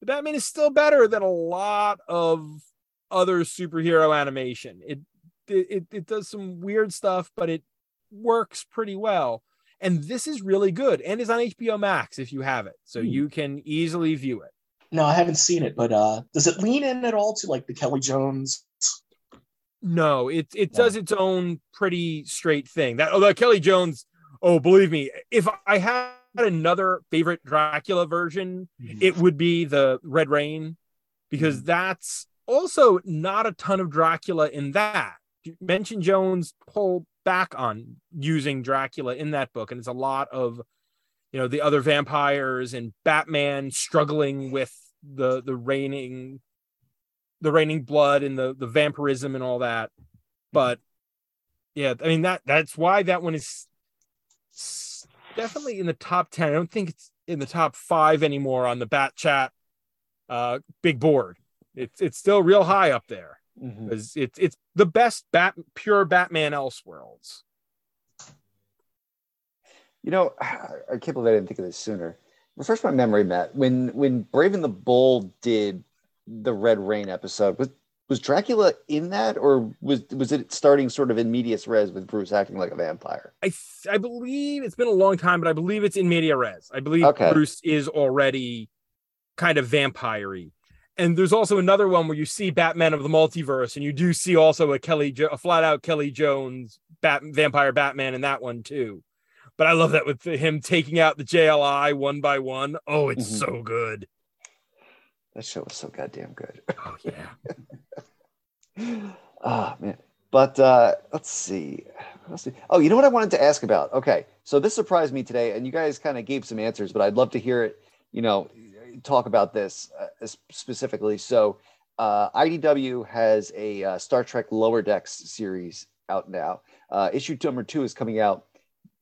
The Batman is still better than a lot of other superhero animation. It it it does some weird stuff, but it works pretty well. And this is really good and is on HBO Max if you have it. So hmm. you can easily view it. No, I haven't seen it, but uh does it lean in at all to like the Kelly Jones no, it it no. does its own pretty straight thing. That although Kelly Jones, oh believe me, if I had another favorite Dracula version, mm-hmm. it would be the Red Rain, because mm-hmm. that's also not a ton of Dracula in that. Mention Jones pull back on using Dracula in that book, and it's a lot of you know the other vampires and Batman struggling with the the reigning the raining blood and the the vampirism and all that. But yeah, I mean that that's why that one is definitely in the top 10. I don't think it's in the top 5 anymore on the Bat Chat uh big board. It's it's still real high up there. Because mm-hmm. it's it's the best bat pure Batman Elseworlds. You know, I can't believe I didn't think of this sooner. Refresh my memory, Matt. When when Brave and the Bold did the Red Rain episode. Was was Dracula in that, or was was it starting sort of in medias res with Bruce acting like a vampire? I I believe it's been a long time, but I believe it's in media res. I believe okay. Bruce is already kind of vampire And there's also another one where you see Batman of the multiverse, and you do see also a Kelly, jo- a flat out Kelly Jones Bat- vampire Batman in that one too. But I love that with him taking out the JLI one by one. Oh, it's mm-hmm. so good. That show was so goddamn good. Oh yeah. oh man. But uh, let's see. let's see. Oh, you know what I wanted to ask about? Okay, so this surprised me today, and you guys kind of gave some answers, but I'd love to hear it. You know, talk about this uh, specifically. So, uh, IDW has a uh, Star Trek Lower Decks series out now. Uh, issue number two is coming out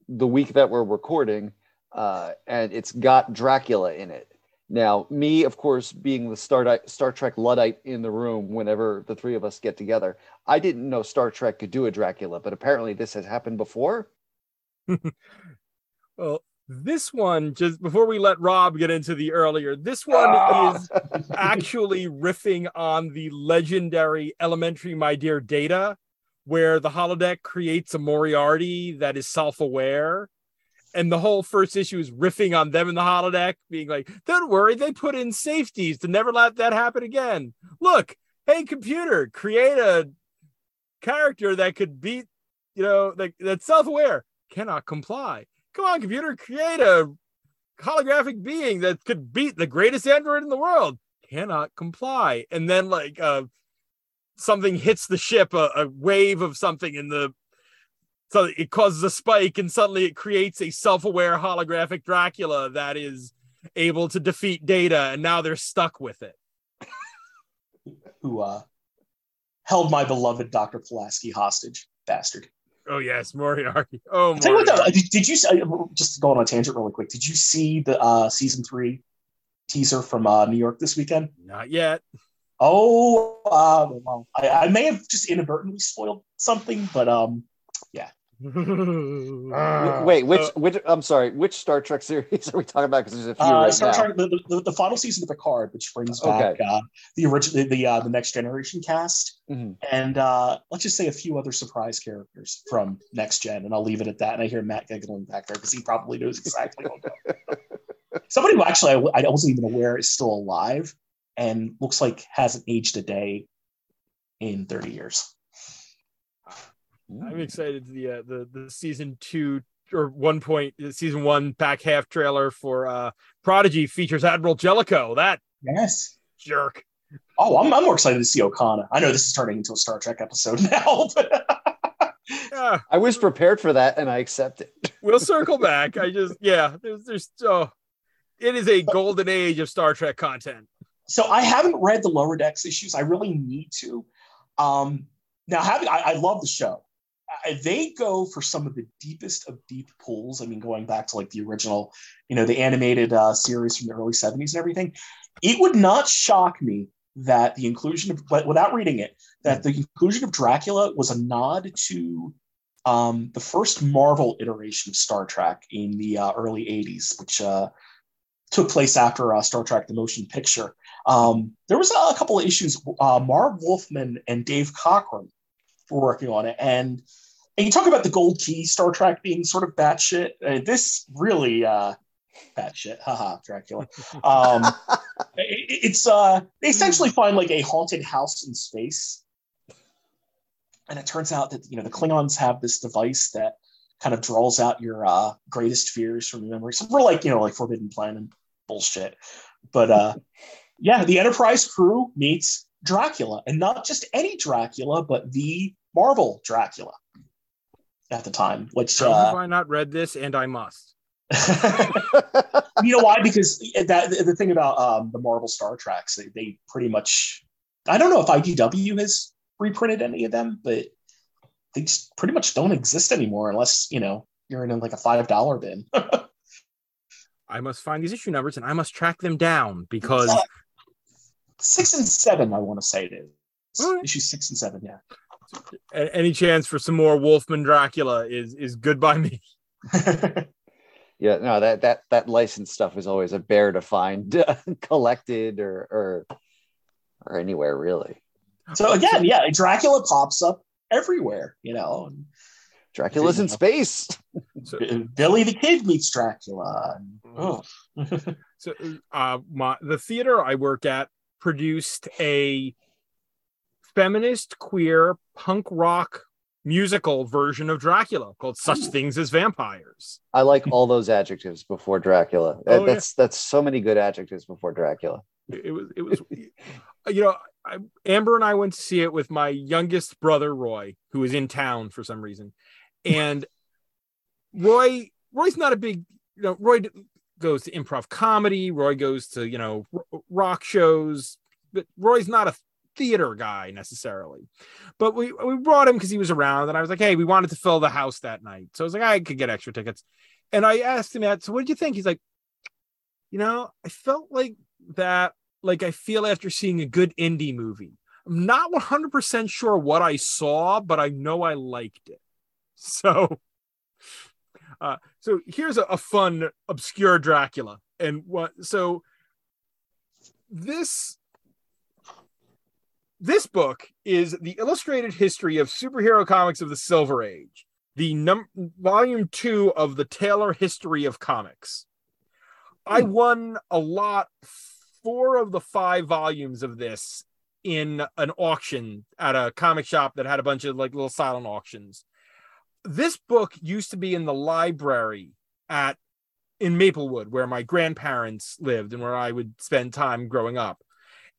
the week that we're recording, uh, and it's got Dracula in it. Now, me, of course, being the Star, Star Trek Luddite in the room whenever the three of us get together, I didn't know Star Trek could do a Dracula, but apparently this has happened before. Well, this one, just before we let Rob get into the earlier, this one Ah. is actually riffing on the legendary Elementary My Dear Data, where the holodeck creates a Moriarty that is self-aware. And the whole first issue is riffing on them in the holodeck, being like, don't worry, they put in safeties to never let that happen again. Look, hey, computer, create a character that could beat, you know, that, that's self-aware, cannot comply. Come on, computer, create a holographic being that could beat the greatest android in the world. Cannot comply. And then like uh something hits the ship, a, a wave of something in the so it causes a spike, and suddenly it creates a self-aware holographic Dracula that is able to defeat data, and now they're stuck with it. Who uh, held my beloved Dr. Pulaski hostage? Bastard. Oh yes, Moriarty. Oh Tell you what, though, did, did you uh, just go on a tangent really quick? Did you see the uh, season three teaser from uh, New York this weekend? Not yet. Oh, uh, well, I, I may have just inadvertently spoiled something, but um, W- Wait, which Uh, which I'm sorry, which Star Trek series are we talking about? Because there's a few uh, right Star now. Trek, the, the, the final season of Picard, which brings back Okay. uh, the original, the uh, the Next Generation cast, Mhm. and uh, let's just say a few other surprise characters from Next Gen, and I'll leave it at that. And I hear Matt giggling back there because he probably knows exactly what Somebody who actually I, I wasn't even aware is still alive and looks like hasn't aged a day in 30 years. I'm excited to the uh, the the season two or one point the season one back half trailer for uh Prodigy features Admiral Jellico. That Yes. jerk. Oh, I'm, I'm more excited to see Okona. I know this is turning into a Star Trek episode now, but Yeah, I was prepared for that and I accept it. we'll circle back. I just yeah, there's there's oh, it is a golden age of Star Trek content. so I haven't read the lower decks issues. I really need to. Um, now, having I, I love the show. They go for some of the deepest of deep pools. I mean, going back to like the original, you know, the animated uh, series from the early '70s and everything. It would not shock me that the inclusion of, without reading it, that the inclusion of Dracula was a nod to um, the first Marvel iteration of Star Trek in the uh, early '80s, which uh, took place after uh, Star Trek: The Motion Picture. Um, there was a couple of issues. Uh, Marv Wolfman and Dave Cockrum were working on it, and and you talk about the Gold Key Star Trek being sort of batshit. Uh, this really uh, batshit, haha, Dracula. Um, it- it's uh, they essentially find like a haunted house in space, and it turns out that you know the Klingons have this device that kind of draws out your uh, greatest fears from your memory. So we're like you know like Forbidden Planet bullshit, but uh, yeah, the Enterprise crew meets Dracula, and not just any Dracula, but the Marvel Dracula at the time, which How have uh, I not read this? And I must. you know why? Because that the thing about um, the Marvel Star Treks, they, they pretty much. I don't know if IDW has reprinted any of them, but they just pretty much don't exist anymore unless you know you're in like a five dollar bin. I must find these issue numbers and I must track them down because six and seven, I want to say it is right. issue six and seven. Yeah. A- any chance for some more Wolfman Dracula is is good by me. yeah, no, that that that license stuff is always a bear to find collected or or or anywhere really. so again, yeah, Dracula pops up everywhere. You know, and Dracula's in space. So, Billy the Kid meets Dracula. and- oh. so uh, my the theater I work at produced a feminist queer punk rock musical version of Dracula called Such Things as Vampires. I like all those adjectives before Dracula. Oh, yeah. that's that's so many good adjectives before Dracula. It, it was it was you know I, Amber and I went to see it with my youngest brother Roy, who was in town for some reason, and Roy Roy's not a big you know Roy goes to improv comedy. Roy goes to you know rock shows, but Roy's not a theater guy necessarily. But we we brought him because he was around, and I was like, hey, we wanted to fill the house that night, so I was like, I could get extra tickets, and I asked him that. So what did you think? He's like, you know, I felt like that like I feel after seeing a good indie movie. I'm not 100% sure what I saw, but I know I liked it. So Uh, so here's a, a fun, obscure Dracula, and what? So this this book is the illustrated history of superhero comics of the Silver Age, the num- volume two of the Taylor History of Comics. I hmm. won a lot, four of the five volumes of this in an auction at a comic shop that had a bunch of like little silent auctions. This book used to be in the library at in Maplewood, where my grandparents lived and where I would spend time growing up.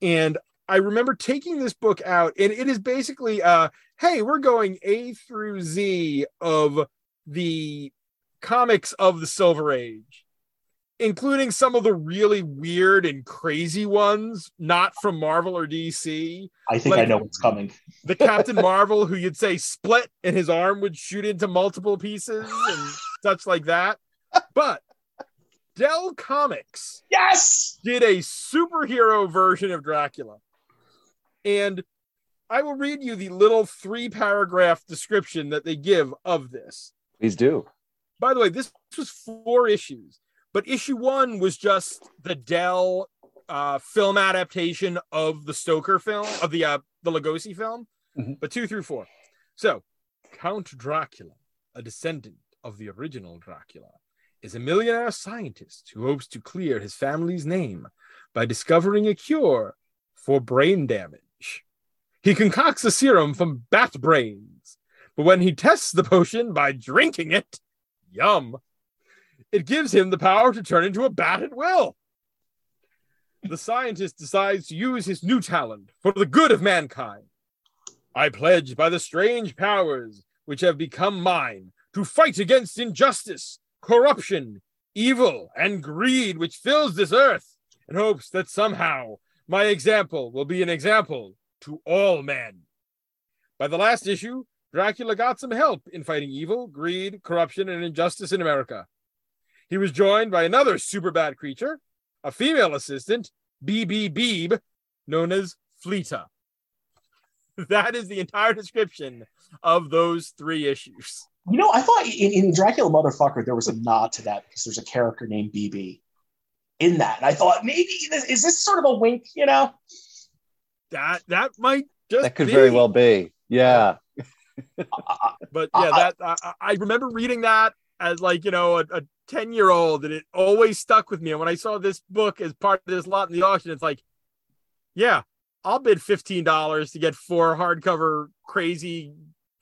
And I remember taking this book out, and it is basically, uh, hey, we're going A through Z of the comics of the Silver Age, including some of the really weird and crazy ones, not from Marvel or DC. I think I know what's coming. The Captain Marvel, who you'd say split and his arm would shoot into multiple pieces and such like that. But Dell Comics Yes. did a superhero version of Dracula. And I will read you the little three paragraph description that they give of this. Please do. By the way, this was four issues, but issue one was just the Dell uh, film adaptation of the Stoker film, of the uh, the Lugosi film, Mhm. but two through four. So, Count Dracula, a descendant of the original Dracula, is a millionaire scientist who hopes to clear his family's name by discovering a cure for brain damage. He concocts a serum from bat brains, but when he tests the potion by drinking it, yum, it gives him the power to turn into a bat at will. The scientist decides to use his new talent for the good of mankind. I pledge by the strange powers which have become mine to fight against injustice, corruption, evil, and greed which fills this earth, in hopes that somehow my example will be an example to all men. By the last issue, Dracula got some help in fighting evil, greed, corruption, and injustice in America. He was joined by another super bad creature, a female assistant, BB Beeb, known as Fleeta. That is the entire description of those three issues. You know, I thought in, in Dracula Motherfucker there was a nod to that because there's a character named BB in that, and I thought maybe this, is this sort of a wink? You know, That that might just That could be. very well be. Yeah. I- But I- yeah, uh, that I, I- I remember reading that as like you know a, a ten year old, and it always stuck with me. And when I saw this book as part of this lot in the auction, it's like, yeah, I'll bid fifteen dollars to get four hardcover crazy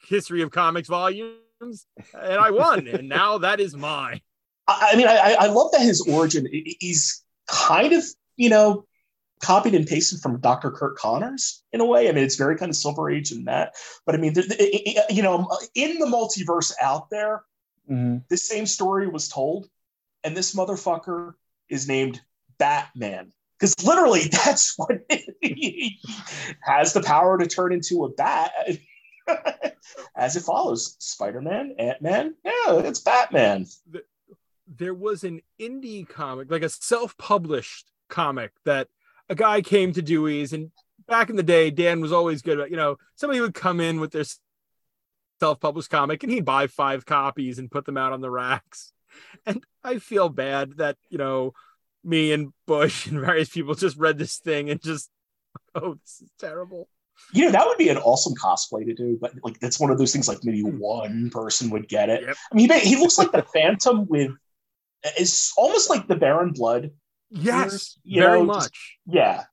history of comics volumes, and I won, and now that is mine. I, I mean, I, I love that his origin i- is kind of you know copied and pasted from Dr. Curt Connors in a way. I mean, it's very kind of Silver Age in that, but I mean, the, the- you know, in the multiverse out there, Mhm. this same story was told, and this motherfucker is named Batman. Because literally, that's what he has the power to turn into a bat. As it follows, Spider Man, Ant Man, yeah, it's Batman. There was an indie comic, like a self-published comic that a guy came to Dewey's, and back in the day, Dan was always good about, you know, somebody would come in with their self-published comic and he'd buy five copies and put them out on the racks. And I feel bad that, you know, me and Bush and various people just read this thing and just, oh, this is terrible. You know, that would be an awesome cosplay to do, but like that's one of those things like maybe Hmm. one person would get it. Yep. I mean, he, he looks like the Phantom with it's almost like the Baron Blood. Yes, You very know, just- much. Yeah.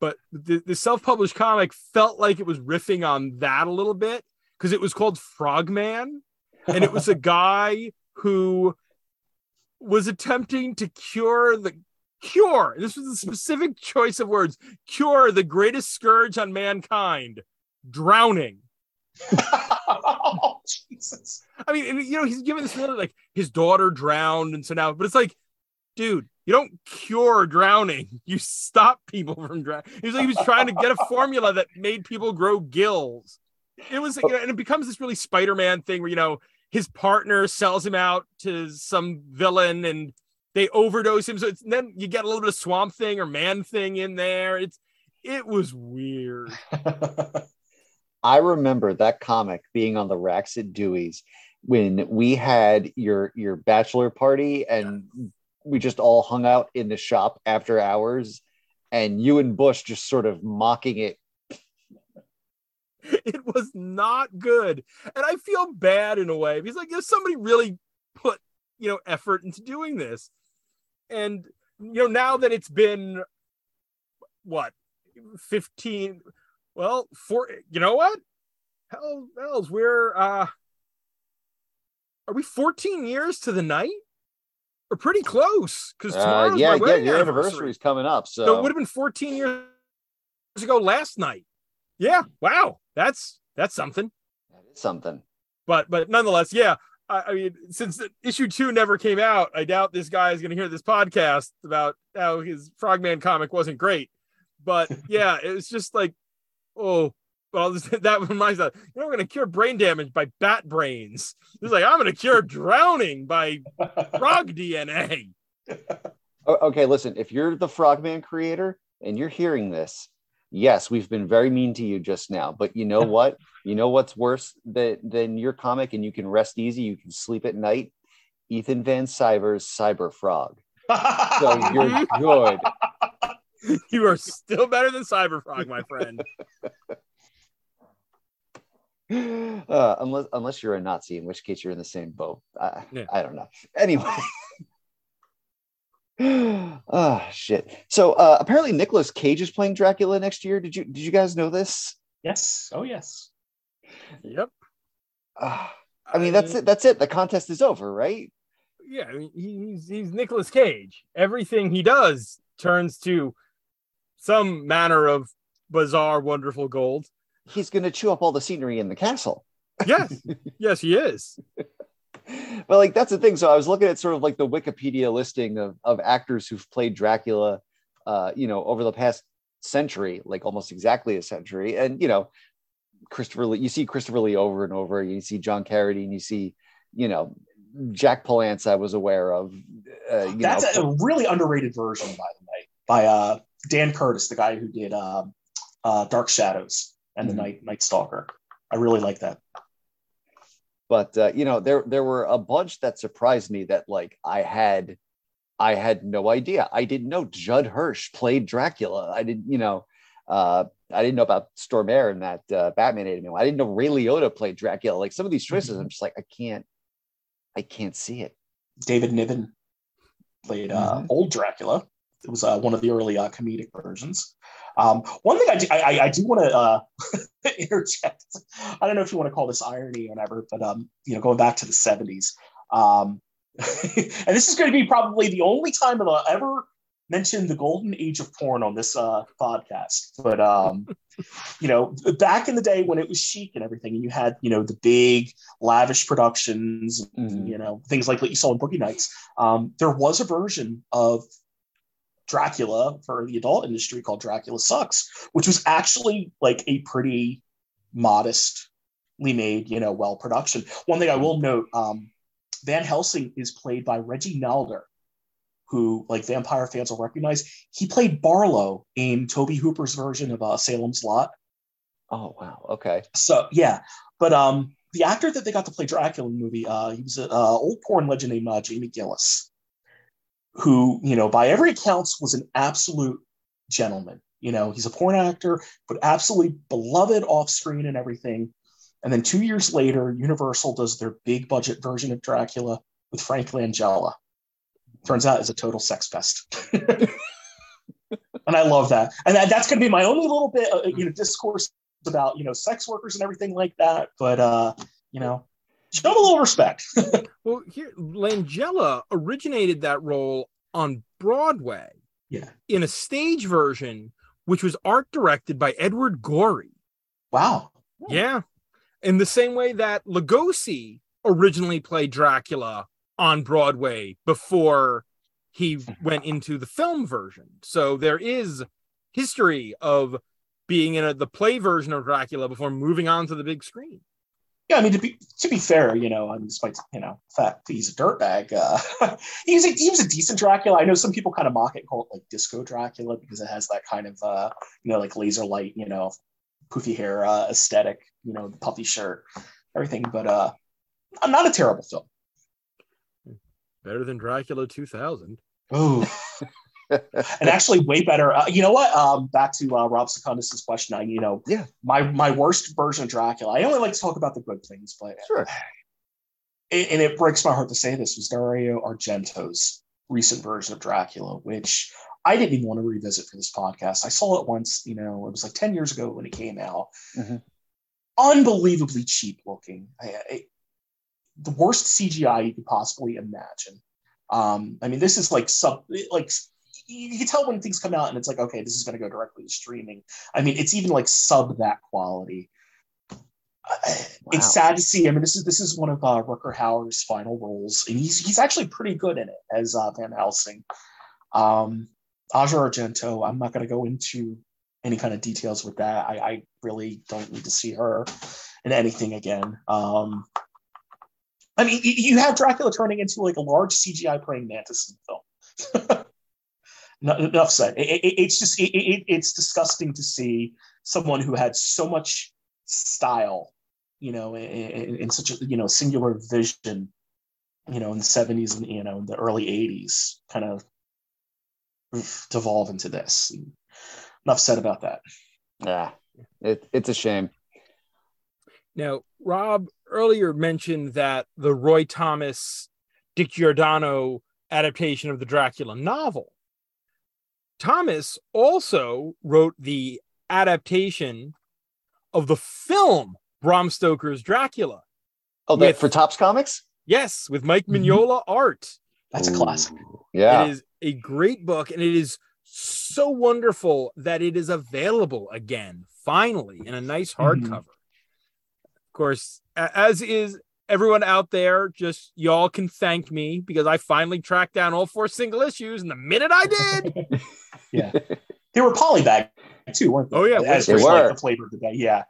but the, the self-published comic felt like it was riffing on that a little bit because it was called Frogman, and it was a guy who was attempting to cure the cure. This was a specific choice of words. Cure the greatest scourge on mankind, drowning. oh, Jesus. I mean, you know, he's given this really like his daughter drowned, and so now, but it's like, dude, you don't cure drowning. You stop people from drowning. He's like he was trying to get a formula that made people grow gills. It was, you know, and it becomes this really Spider-Man thing where you know his partner sells him out to some villain, and they overdose him. So it's then you get a little bit of Swamp Thing or Man Thing in there. It's it was weird. I remember that comic being on the racks at Dewey's. when we had your your bachelor party and we just all hung out in the shop after hours and you and Bush just sort of mocking it. It was not good. And I feel bad in a way because like if somebody really put, you know, effort into doing this. And you know, now that it's been what 15 well, for you know what? Hell hells, we're uh are we 14 years to the night? We're pretty close because Uh, yeah, yeah, your anniversary is coming up. So, So it would have been 14 years ago last night. Yeah, wow, that's that's something. that is something. But but nonetheless, yeah. I, I mean, since issue two never came out, I doubt this guy is going to hear this podcast about how his Frogman comic wasn't great. But yeah, it was just like, oh, well, that reminds us, You know, we're going to cure brain damage by bat brains. It's like I'm going to cure drowning by frog DNA. Okay, listen, if you're the Frogman creator and you're hearing this, yes, we've been very mean to you just now, but you know what? You know what's worse than, than your comic and you can rest easy, you can sleep at night? Ethan Van Sciver's Cyber Frog. So you're good. You are still better than Cyberfrog, my friend. Uh, unless unless you're a Nazi, in which case you're in the same boat. I, Yeah. I don't know. Anyway. oh shit. So uh, apparently Nicolas Cage is playing Dracula next year. Did you did you guys know this? yes. Oh yes. Yep. Uh, I mean that's it. That's it. The contest is over, right? yeah, I mean, he's he's Nicolas Cage. Everything he does turns to some manner of bizarre, wonderful gold. He's gonna chew up all the scenery in the castle. Yes, yes, he is. but like that's the thing. So I was looking at sort of like the Wikipedia listing of, of actors who've played Dracula, uh, you know, over the past century, like almost exactly a century. And you know, Christopher Lee, you see Christopher Lee over and over. You see John Carradine. You see, you know, Jack Palance. I was aware of. Uh, you That's know, a really underrated version, by the way, by uh, Dan Curtis, the guy who did uh, uh, Dark Shadows and Mhm. the Night Night Stalker. I really like that. but uh, you know there there were a bunch that surprised me that like i had i had no idea i didn't know judd hirsch played dracula i didn't you know uh i didn't know about stormare and that uh, batman animated movie. i didn't know ray liotta played dracula like some of these choices i'm just like i can't i can't see it David Niven played uh, Mhm. old Dracula. It was uh, one of the early uh, comedic versions. Um, one thing I do, I, I- I do want to uh, interject. I don't know if you want to call this irony or whatever, but um, you know, going back to the '70s, um, and this is going to be probably the only time that I'll ever mention the golden age of porn on this uh, podcast. But um, you know, back in the day when it was chic and everything, and you had you know the big lavish productions, Mhm. you know things like what you saw in Boogie Nights. Um, there was a version of Dracula for the adult industry called Dracula Sucks, which was actually like a pretty modestly made, you know, well production. One thing I will note, um, Van Helsing is played by Reggie Nalder, who like vampire fans will recognize. He played Barlow in Tobe Hooper's version of uh, Salem's Lot. oh wow okay So yeah, but um, the actor that they got to play Dracula in the movie, uh, he was an uh, old porn legend named uh, Jamie Gillis, who you know by every accounts was an absolute gentleman. You know, he's a porn actor, but absolutely beloved off screen and everything. And then two years later, Universal does their big budget version of Dracula with Frank Langella. Turns out it's a total sex fest. and I love that. And that, that's going to be my only little bit, of, you know, discourse about you know sex workers and everything like that. But uh, you know, show a little respect. Well, here Langella originated that role on Broadway yeah. in a stage version, which was art directed by Edward Gorey. Wow. Yeah. In the same way that Lugosi originally played Dracula on Broadway before he went into the film version. So there is history of being in a, the play version of Dracula before moving on to the big screen. Yeah, I mean to be to be fair, you know, I mean, despite you know the fact that he's a dirtbag, uh, he's a, he was a decent Dracula. I know some people kind of mock it, and call it like Disco Dracula because it has that kind of uh, you know like laser light, you know, poofy hair uh, aesthetic, you know, the puffy shirt, everything. But uh, not a terrible film. Better than Dracula 2000. Oh, and actually way better. Uh, you know what? Um, back to uh, Rob Secundus's question. I, you know, Yeah. my my worst version of Dracula. I only like to talk about the good things, but Sure. it, and it breaks my heart to say this was Dario Argento's recent version of Dracula, which I didn't even want to revisit for this podcast. I saw it once, you know, it was like 10 years ago when it came out. Mhm. Unbelievably cheap looking. I, I, the worst CGI you could possibly imagine. Um, I mean, this is like sub, like you you can tell when things come out and it's like, okay, this is going to go directly to streaming. I mean, it's even like sub that quality. Wow. It's sad to see. I mean, this is this is one of uh, Rutger Hauer's final roles, and he's he's actually pretty good in it as uh, Van Helsing. Um, Asia Argento. I'm not going to go into any kind of details with that. I, I really don't need to see her in anything again. Um, I mean, you, you have Dracula turning into like a large CGI praying mantis in the film. No- enough said. It- it- it's just it, it, it's disgusting to see someone who had so much style, you know, in, in, in such a you know singular vision, you know, in the seventies and you know in the early eighties, kind of devolve into this. Enough said about that. Yeah, it, it's a shame. Now, Rob earlier mentioned that the Roy Thomas, Dick Giordano adaptation of the Dracula novel. Thomas also wrote the adaptation of the film Bram Stoker's Dracula. Oh, that With- for Topps Comics? Yes, with Mike Mhm. Mignola art. That's a classic. Yeah. It is a great book, and it is so wonderful that it is available again, finally, in a nice hardcover. Of course, as is everyone out there, just y'all can thank me because I finally tracked down all four single issues, and the minute I did, yeah, they were polybag too, weren't they? Oh, yeah, as they was, like were. the flavor of the day. Yeah.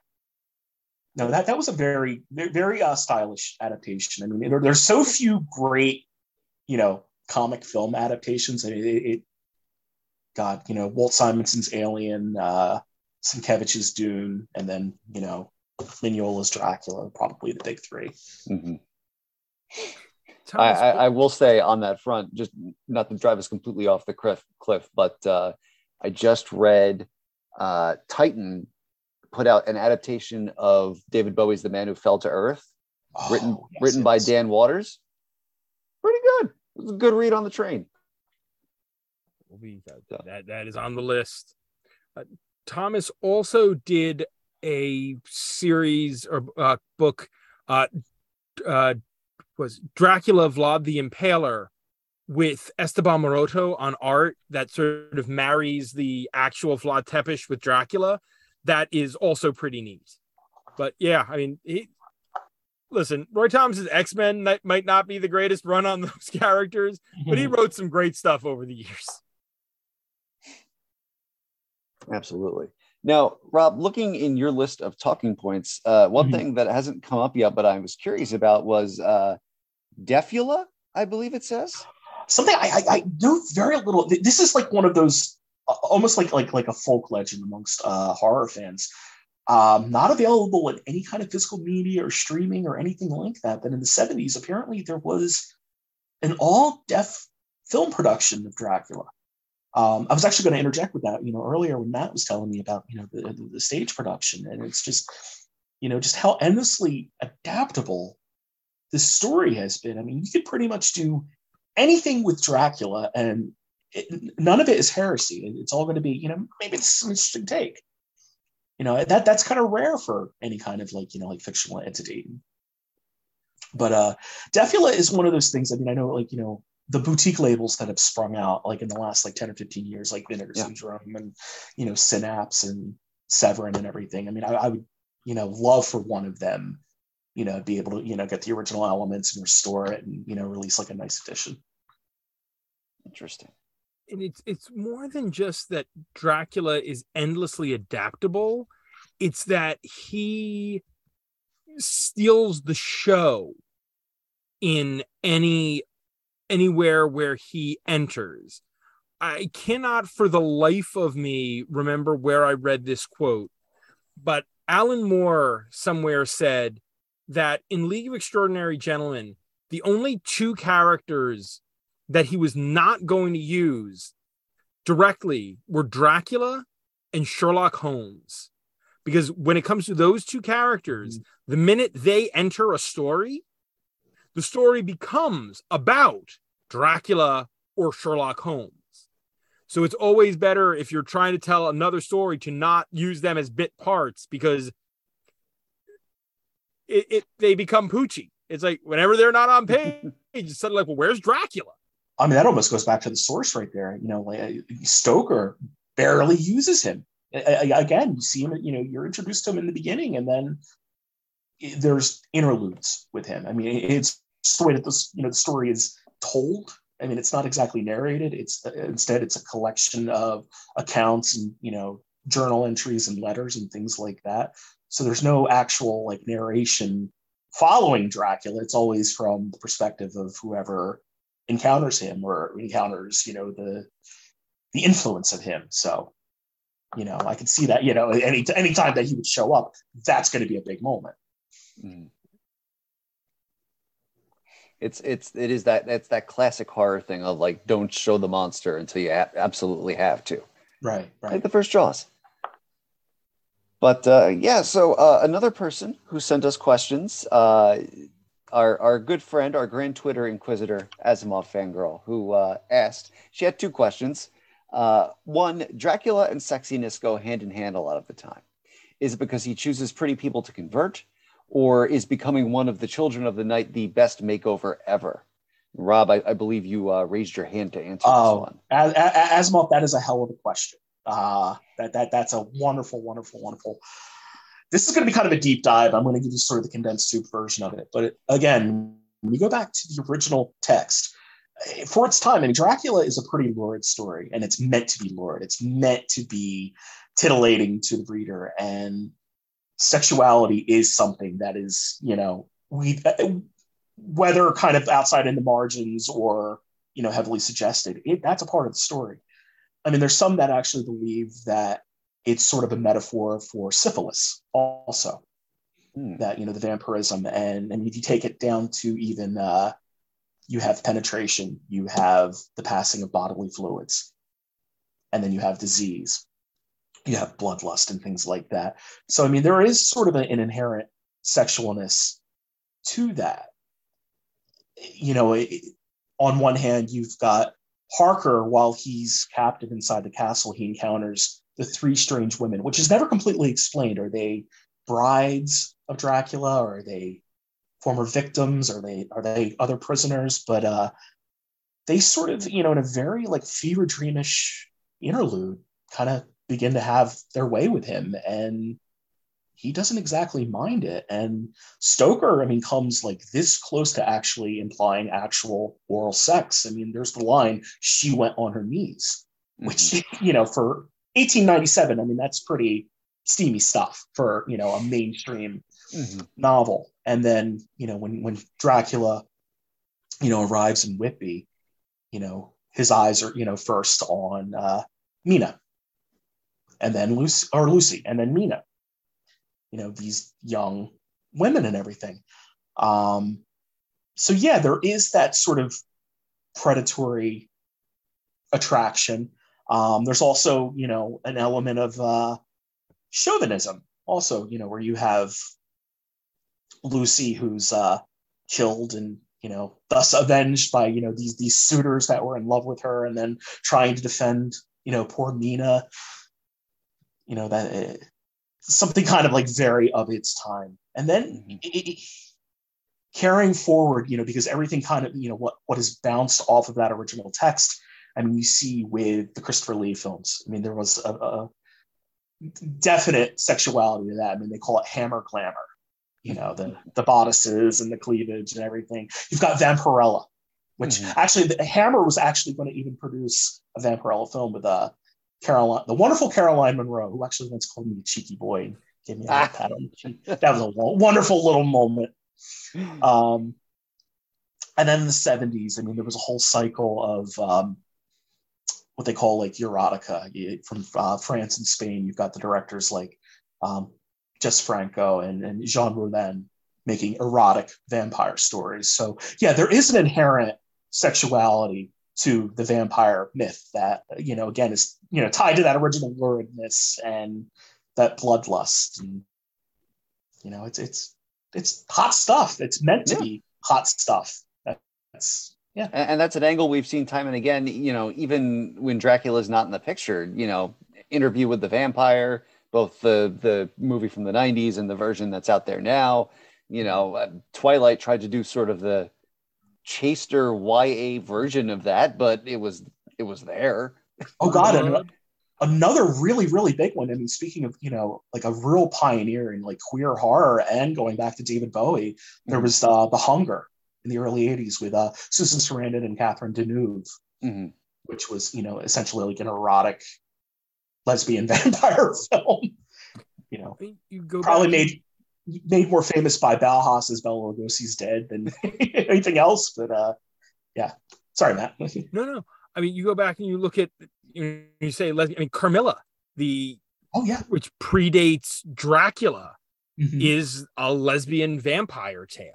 No, that that was a very very, very uh, stylish adaptation. I mean, there, there's so few great, you know, comic film adaptations. I mean, it, it God, you know, Walt Simonson's Alien, uh, Sienkiewicz's Dune, and then you know, Mignola's Dracula, probably the big three. Mhm. I, I, I will say on that front, just not to drive us completely off the cliff, cliff but uh, I just read uh, Titan put out an adaptation of David Bowie's "The Man Who Fell to Earth," written Oh, yes, written by. Dan Watters. Pretty good. It was a good read on the train. that, that that is on the list. Uh, Thomas also did a series or uh, book, uh, uh, was Dracula Vlad the Impaler with Esteban Maroto on art that sort of marries the actual Vlad Tepes with Dracula. That is also pretty neat. But yeah, I mean, he, listen, Roy Thomas's X Men might not be the greatest run on those characters, but he wrote some great stuff over the years. Absolutely. Now, Rob, looking in your list of talking points, uh, one Mhm. thing that hasn't come up yet, but I was curious about was uh, Deafula, I believe it says. something I, I, I know very little. This is like one of those uh, almost like like like a folk legend amongst uh, horror fans. Um, not available in any kind of physical media or streaming or anything like that. But in the seventies, apparently there was an all deaf film production of Dracula. Um, I was actually going to interject with that, you know, earlier when Matt was telling me about, you know, the, the, the stage production, and it's just, you know, just how endlessly adaptable this story has been. I mean, you could pretty much do anything with Dracula, and it, none of it is heresy. It's all going to be, you know, maybe it's an interesting take. You know, that that's kind of rare for any kind of like, you know, like fictional entity. But uh Deafula is one of those things. I mean, I know like, you know, the boutique labels that have sprung out like in the last like 10 or 15 years, like Vinegar Yeah. Syndrome and you know, Synapse and Severin and everything. I mean, I, I would, you know, love for one of them, you know, be able to, you know, get the original elements and restore it and, you know, release like a nice edition. Interesting. and it's it's more than just that Dracula is endlessly adaptable. It's that he steals the show in any anywhere where he enters. I cannot for the life of me remember where I read this quote, but Alan Moore somewhere said that in League of Extraordinary Gentlemen, the only two characters that he was not going to use directly were Dracula and Sherlock Holmes. Because when it comes to those two characters, mm-hmm. the minute they enter a story, the story becomes about Dracula or Sherlock Holmes. So it's always better if you're trying to tell another story to not use them as bit parts because it, it they become Poochie. It's like whenever they're not on page, it's suddenly like, well, where's Dracula? I mean, that almost goes back to the source right there. You know, like uh, Stoker barely uses him. Again, you see him. You know, you're introduced to him in the beginning, and then there's interludes with him. I mean, it's the way that this you know the story is told. I mean, it's not exactly narrated. It's uh, instead it's a collection of accounts and you know journal entries and letters and things like that. So there's no actual like narration following Dracula. It's always from the perspective of whoever encounters him or encounters, you know, the the influence of him. So, you know, I can see that, you know, any any time that he would show up, that's going to be a big moment. Mm. It's it's it is that it's that classic horror thing of like don't show the monster until you a- absolutely have to. Right, right. Like the first Jaws. But uh, yeah, so uh, another person who sent us questions, uh, our our good friend, our grand Twitter inquisitor, Asimov fangirl, who uh, asked. She had two questions. Uh, one, Dracula and sexiness go hand in hand a lot of the time. Is it because he chooses pretty people to convert, or is becoming one of the children of the night the best makeover ever? Rob, I, I believe you uh, raised your hand to answer oh, this one. Asimov, that is a hell of a question. Uh, that that that's a wonderful, wonderful, wonderful. This is going to be kind of a deep dive. I'm going to give you sort of the condensed soup version of it. But it, again, when you go back to the original text, eh, for its time, I mean, Dracula is a pretty lurid story, and it's meant to be lurid. It's meant to be titillating to the reader, and sexuality is something that is, you know, we eh, eh, whether kind of outside in the margins or you know heavily suggested, it, that's a part of the story. I mean, there's some that actually believe that it's sort of a metaphor for syphilis, also. Hmm. That you know the vampirism, and and if you take it down to even uh, you have penetration, you have the passing of bodily fluids, and then you have disease, you have bloodlust and things like that. So I mean, there is sort of an inherent sexualness to that. You know, it, on one hand, you've got Harker, while he's captive inside the castle, he encounters the three strange women, which is never completely explained. Are they brides of Dracula? Or are they former victims? Are they are they other prisoners? But uh, they sort of, you know, in a very like fever dreamish interlude, kind of begin to have their way with him. And he doesn't exactly mind it. And Stoker, I mean, comes like this close to actually implying actual oral sex. I mean, there's the line, she went on her knees, which, mm-hmm. you know, for 1897, I mean, that's pretty steamy stuff for, you know, a mainstream mm-hmm. novel. And then, you know, when, when Dracula, you know, arrives in Whitby, you know, his eyes are, you know, first on uh, Mina and then Lucy, or Lucy, and then Mina you know these young women and everything. Um, so yeah there is that sort of predatory attraction. Um, there's also you know an element of uh, chauvinism also you know where you have lucy who's uh, killed and you know thus avenged by you know these these suitors that were in love with her and then trying to defend you know poor mina. You know that eh, something kind of like very of its time. And then mm-hmm. it, it, carrying forward, you know, because everything kind of, you know, what what is bounced off of that original text. I mean, you see with the Christopher Lee films. I mean, there was a, a definite sexuality to that. I mean, they call it hammer glamour. You know, the the bodices and the cleavage and everything. You've got Vampirella, which mm-hmm. actually the Hammer was actually going to even produce a Vampirella film with uh, Caroline, the wonderful Caroline Munro, who actually once called me a cheeky boy and gave me a ah. pat on the cheek. That was a wonderful little moment. Um, and then in the 70s, I mean, there was a whole cycle of um, what they call like erotica from uh, France and Spain. You've got the directors like um, Jess Franco and, and Jean Rollin making erotic vampire stories. So yeah, there is an inherent sexuality to the vampire myth that you know again is you know tied to that original luridness and that bloodlust and you know it's it's it's hot stuff. It's meant to yeah. be hot stuff. That's yeah. And, and, that's an angle we've seen time and again you know even when dracula's not in the picture you know interview with the vampire both the the movie from the 90s and the version that's out there now you know uh, twilight tried to do sort of the chaster YA version of that, but it was it was there. Oh God, and another really really big one. I mean, speaking of you know like a real pioneer in like queer horror and going back to David Bowie, there mm-hmm. was uh, the Hunger in the early '80s with uh, Susan Sarandon and Catherine Deneuve, mm-hmm. which was you know essentially like an erotic lesbian vampire film. You know, you go probably made made more famous by Bauhaus as Bela Lugosi's dead than anything else. But uh, yeah, sorry, Matt. no, no. I mean, you go back and you look at you, you say, I mean, Carmilla, the oh yeah, which predates Dracula, mm-hmm. is a lesbian vampire tale.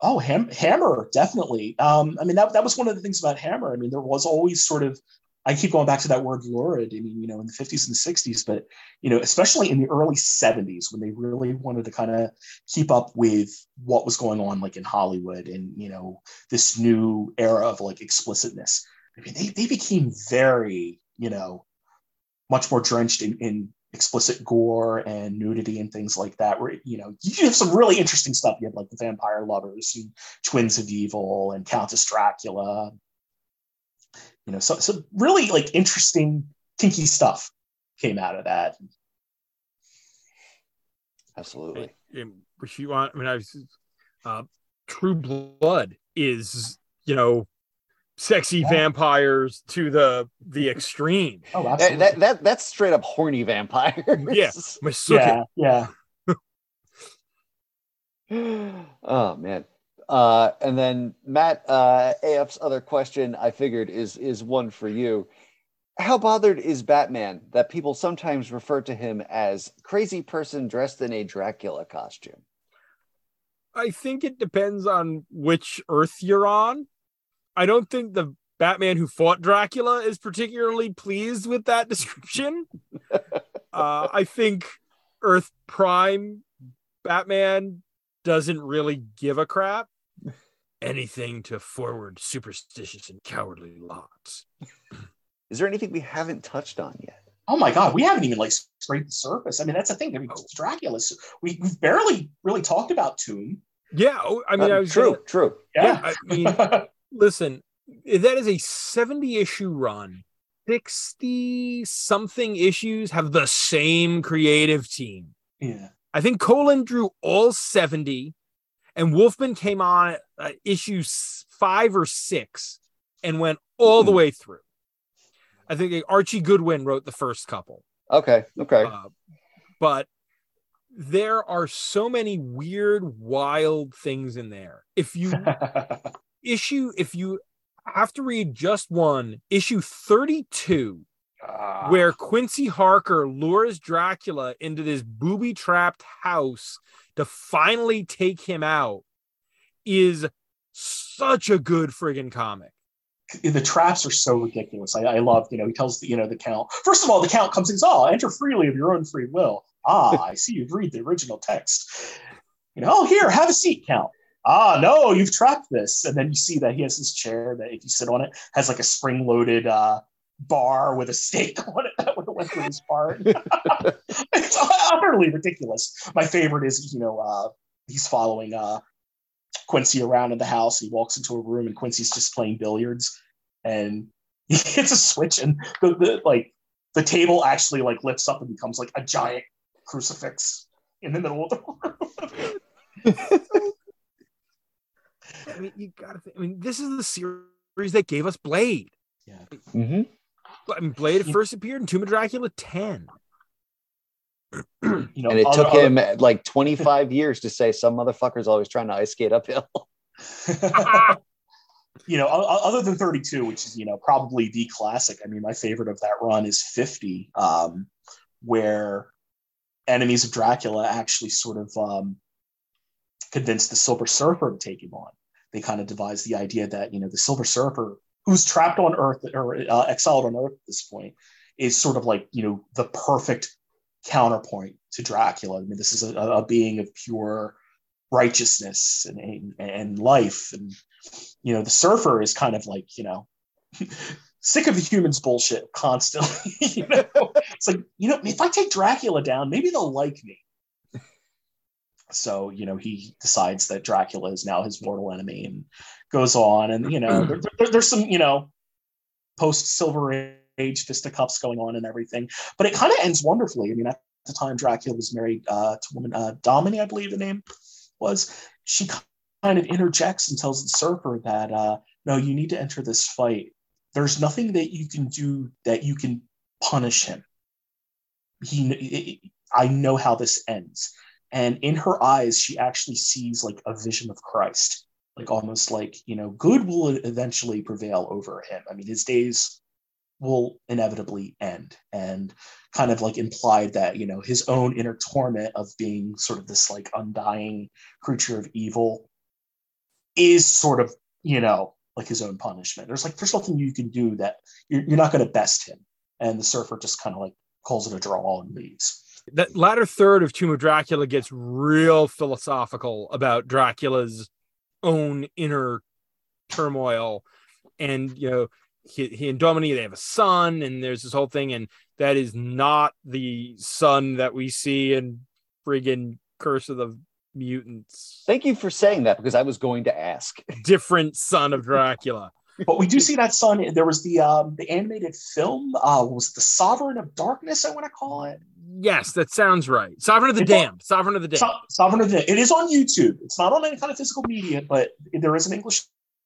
Oh, Ham- Hammer, definitely. Um, I mean, that, that was one of the things about Hammer. I mean, there was always sort of I keep going back to that word lurid. I mean, you know, in the 50s and the 60s, but you know, especially in the early 70s when they really wanted to kind of keep up with what was going on like in Hollywood and you know, this new era of like explicitness. I mean, they, they became very, you know, much more drenched in, in explicit gore and nudity and things like that. Where you know you have some really interesting stuff. You have like the Vampire Lovers, and Twins of Evil, and Countess Dracula, you know, so, so really like interesting, kinky stuff came out of that. Absolutely. Which you want, I mean, I was, uh, True Blood is, you know, sexy yeah. vampires to the the extreme. Oh, absolutely. That, that, that that's straight up horny vampires. Yeah, yeah, yeah. oh man. Uh, and then Matt, uh, AF's other question I figured is is one for you. How bothered is Batman that people sometimes refer to him as crazy person dressed in a Dracula costume? I think it depends on which Earth you're on. I don't think the Batman who fought Dracula is particularly pleased with that description. uh, I think Earth Prime Batman doesn't really give a crap anything to forward superstitious and cowardly lots. Is there anything we haven't touched on yet? Oh my god, we haven't even like scraped the surface. I mean, that's the thing. I mean, oh. Dracula. We we've barely really talked about Tomb. Yeah, oh, I mean, uh, I was true, gonna, true. Yeah, yeah I mean, listen, that is a seventy issue run. 60 something issues have the same creative team. Yeah. I think Colan drew all 70 and Wolfman came on uh, issue five or six and went all the hmm. way through. I think Archie Goodwin wrote the first couple. Okay. Okay. Uh, but there are so many weird, wild things in there. If you issue, if you have to read just one, issue 32, uh. where Quincy Harker lures Dracula into this booby trapped house to finally take him out is such a good friggin' comic. The traps are so ridiculous. I, I love, you know, he tells the, you know, the count. First of all, the count comes and says, "Oh, enter freely of your own free will." Ah, I see you've read the original text. You know, oh, here, have a seat, count. Ah, no, you've trapped this. And then you see that he has this chair that, if you sit on it, has like a spring-loaded uh, bar with a stake on it that went through his part. it's utterly ridiculous. My favorite is, you know, uh, he's following uh, Quincy around in the house. He walks into a room and Quincy's just playing billiards, and he hits a switch, and the, the like the table actually like lifts up and becomes like a giant crucifix in the middle of the room. I mean, you gotta. Think, I mean, this is the series that gave us Blade. Yeah. Mm-hmm. I mean, Blade first appeared in Tomb of Dracula 10. you know, and it other, took him other... like 25 years to say some motherfucker's always trying to ice skate uphill. you know, other than 32, which is, you know, probably the classic. I mean, my favorite of that run is 50, um, where enemies of Dracula actually sort of um, convince the Silver Surfer to take him on. They kind of devised the idea that you know the Silver Surfer, who's trapped on Earth or uh, exiled on Earth at this point, is sort of like you know the perfect counterpoint to Dracula. I mean, this is a, a being of pure righteousness and, and, and life, and you know the Surfer is kind of like you know. sick of the humans bullshit constantly. you know, it's like you know, if I take Dracula down, maybe they'll like me. So you know, he decides that Dracula is now his mortal enemy, and goes on, and you know, there, there, there's some you know, post Silver Age fisticuffs going on and everything, but it kind of ends wonderfully. I mean, at the time Dracula was married uh, to a woman, uh, Domini, I believe the name was. She kind of interjects and tells the surfer that uh, no, you need to enter this fight there's nothing that you can do that you can punish him. He, I know how this ends. And in her eyes, she actually sees like a vision of Christ, like almost like, you know, good will eventually prevail over him. I mean, his days will inevitably end and kind of like implied that, you know, his own inner torment of being sort of this like undying creature of evil is sort of, you know, like his own punishment. There's like there's nothing you can do that you're, you're not going to best him. And the surfer just kind of like calls it a draw and leaves. That latter third of Tomb of Dracula gets real philosophical about Dracula's own inner turmoil, and you know he, he and Domini they have a son, and there's this whole thing, and that is not the son that we see in friggin' Curse of the mutants. Thank you for saying that because I was going to ask. Different son of Dracula. But we do see that son. There was the um, the animated film. Uh, was the Sovereign of Darkness? I want to call it. Yes, that sounds right. Sovereign of the Damned. Sovereign of the Damned. So- Sovereign of the. It is on YouTube. It's not on any kind of physical media, but there is an English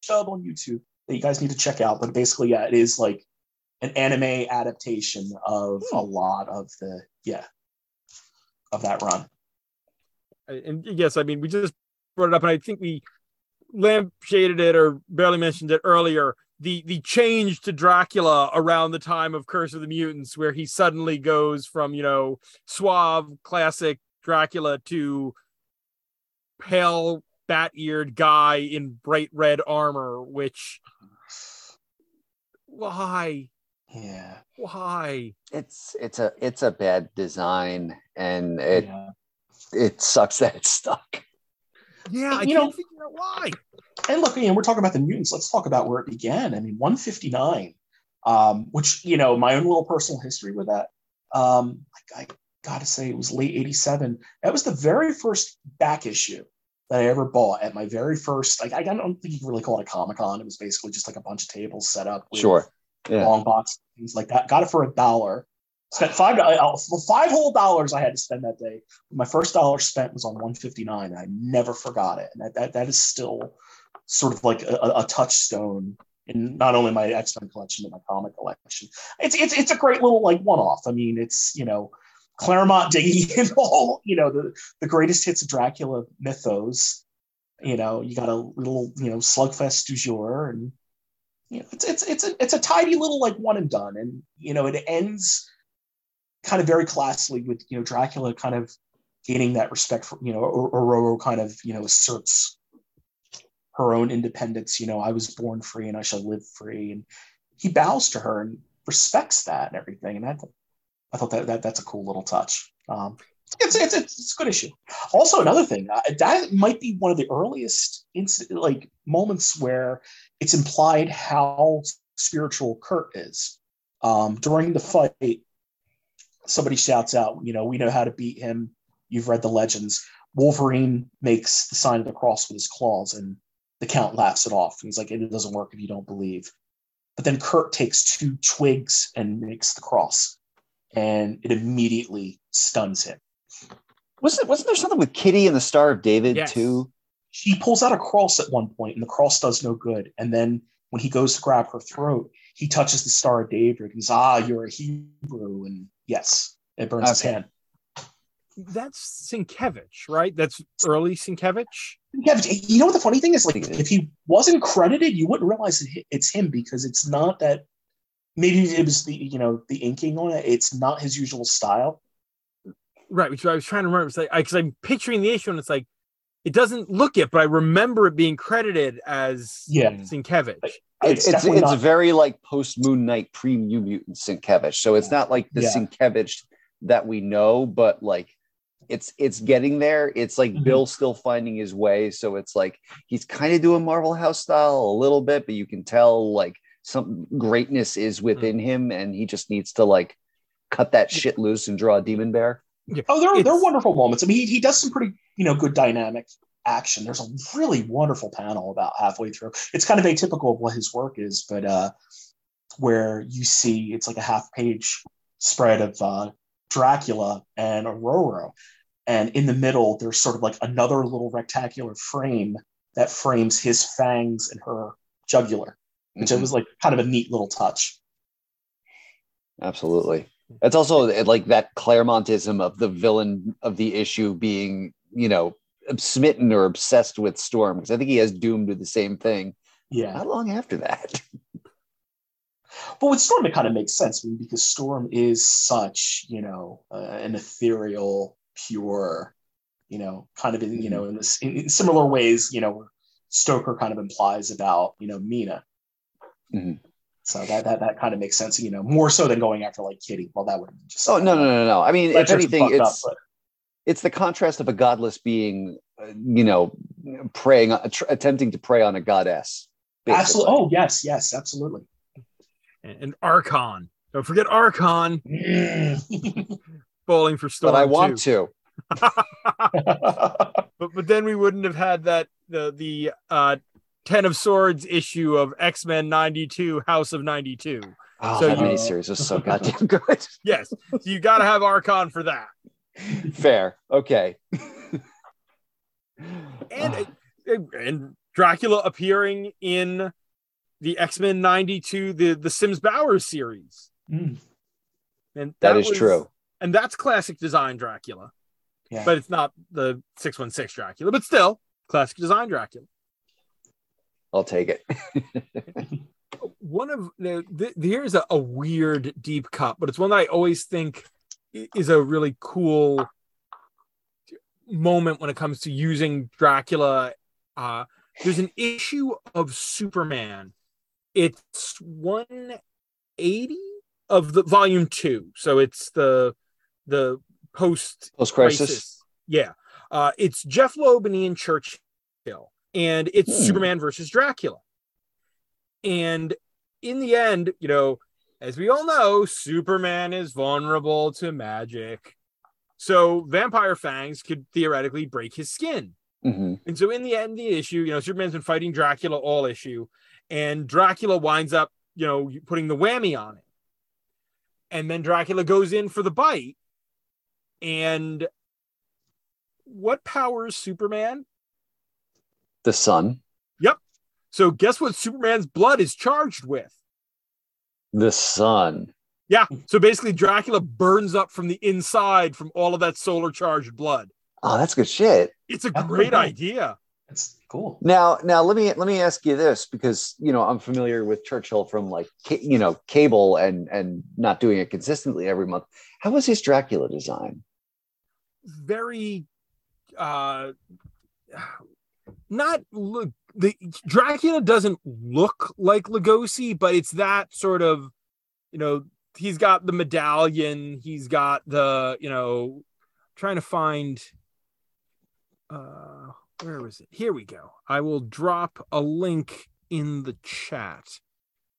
dub on YouTube that you guys need to check out. But basically, yeah, it is like an anime adaptation of hmm. a lot of the yeah of that run and yes, I mean we just brought it up, and I think we lampshaded it or barely mentioned it earlier. The the change to Dracula around the time of Curse of the Mutants, where he suddenly goes from you know suave classic Dracula to pale bat-eared guy in bright red armor, which why yeah why it's it's a it's a bad design and it yeah it sucks that it's stuck. Yeah, I you can't know, figure out why. And look, you know, we're talking about the mutants. Let's talk about where it began. I mean, 159, um, which you know, my own little personal history with that. Um, I, I gotta say, it was late '87. That was the very first back issue that I ever bought at my very first. Like, I don't think you can really call it a Comic Con. It was basically just like a bunch of tables set up. With sure. Yeah. Long box things like that. Got it for a dollar. Spent five dollars. Five whole dollars I had to spend that day. My first dollar spent was on 159. I never forgot it, and that that, that is still sort of like a, a touchstone in not only my X Men collection but my comic collection. It's it's it's a great little like one off. I mean, it's you know Claremont digging in all you know the the greatest hits of Dracula mythos. You know, you got a little you know slugfest du jour, and you know it's it's it's a it's a tidy little like one and done, and you know it ends kind of very classically with you know Dracula kind of gaining that respect for you know Ororo kind of you know asserts her own independence. You know, I was born free and I shall live free, and he bows to her and respects that and everything. And I, th- I thought that, that that's a cool little touch. Um, it's, it's, it's, it's, a good issue. Also, another thing uh, that might be one of the earliest inc- like moments where it's implied how spiritual Kurt is. Um, during the fight, somebody shouts out, you know, we know how to beat him. You've read the legends. Wolverine makes the sign of the cross with his claws, and the Count laughs it off. He's like, it doesn't work if you don't believe. But then Kurt takes two twigs and makes the cross, and it immediately stuns him. Wasn't wasn't there something with Kitty and the Star of David yes. too? She pulls out a cross at one point, and the cross does no good. And then when he goes to grab her throat, he touches the Star of David. And he's ah, you're a Hebrew, and Yes, it burns okay. his hand. That's Sienkiewicz, right? That's early Sienkiewicz. Sienkiewicz. You know what the funny thing is? Like, if he wasn't credited, you wouldn't realize it's him because it's not that. Maybe it was the you know the inking on it. It's not his usual style. Right, which I was trying to remember. It's like because I'm picturing the issue, and it's like it doesn't look it, but I remember it being credited as Yeah. Sienkiewicz. It's it's, it's, definitely not- very like post Moon Knight, pre New Mutant Sienkiewicz. So it's not like the Yeah. Sienkiewicz that we know, but like it's it's getting there. It's like Mhm. Bill still finding his way. So it's like he's kind of doing Marvel House style a little bit, but you can tell like some greatness is within him, and he just needs to like cut that shit loose and draw a demon bear. Oh, there, there are It's- wonderful moments. I mean, he, he does some pretty, you know, good dynamic action. There's a really wonderful panel about halfway through. It's kind of atypical of what his work is, but uh, where you see it's like a half page spread of uh, Dracula and Ororo, and in the middle there's sort of like another little rectangular frame that frames his fangs and her jugular, which Mhm. was like kind of a neat little touch. Absolutely. It's also like that Claremontism of the villain of the issue being, you know, smitten or obsessed with Storm. Because I think he has Doom do the same thing. Yeah. Not long after that. But with Storm, it kind of makes sense I mean, because Storm is such, you know, uh, an ethereal, pure, you know, kind of in, you know, in this in, in similar ways, you know, Stoker kind of implies about, you know, Mina. Mhm. So that that that kind of makes sense, you know, more so than going after like Kitty. Well, that would just Oh no, no, no, no. I mean, if anything, it's up, it's the contrast of a godless being, uh, you know, preying, tr- attempting to prey on a goddess. basically. absolutely. Oh yes, yes, absolutely. And, and Archon. Don't forget Archon bowling for Storm. but I want too. to. But but then we wouldn't have had that the the uh Ten of Swords issue of X Men ninety two House of ninety two. Oh, So that you- miniseries was so goddamn good. Yes, so you got to have Archon for that. Fair. Okay. and and Dracula appearing in the X Men '92 the the Sims Bowers series, Mm, and that is was- true. and that's classic design Dracula, yeah. but it's not the six one six Dracula, but still classic design Dracula. I'll take it. One of the, th- here's a, a weird deep cut, but it's one that I always think i- is a really cool moment when it comes to using Dracula. Uh, there's an issue of Superman. It's 180 of the volume two, so it's the the post Post crisis. Yeah, uh, it's Jeph Loeb and Ian Churchill, and it's Hmm. Superman versus Dracula. And in the end, you know, as we all know, Superman is vulnerable to magic. So vampire fangs could theoretically break his skin. hmm And so in the end, the issue, you know, Superman's been fighting Dracula all issue, and Dracula winds up, you know, putting the whammy on it. And then Dracula goes in for the bite. And what powers Superman? The sun. Yep. So guess what Superman's blood is charged with? The sun. Yeah. So basically, Dracula burns up from the inside from all of that solar charged blood. Oh, that's good shit. It's a That's great cool. idea. That's cool. Now, now let me let me ask you this because you know I'm familiar with Churchill from like you know cable and and not doing it consistently every month. How was his Dracula design? very uh not look the Dracula doesn't look like Lugosi, but it's that sort of you know he's got the medallion, he's got the you know trying to find uh where was it? Here we go. I will drop a link in the chat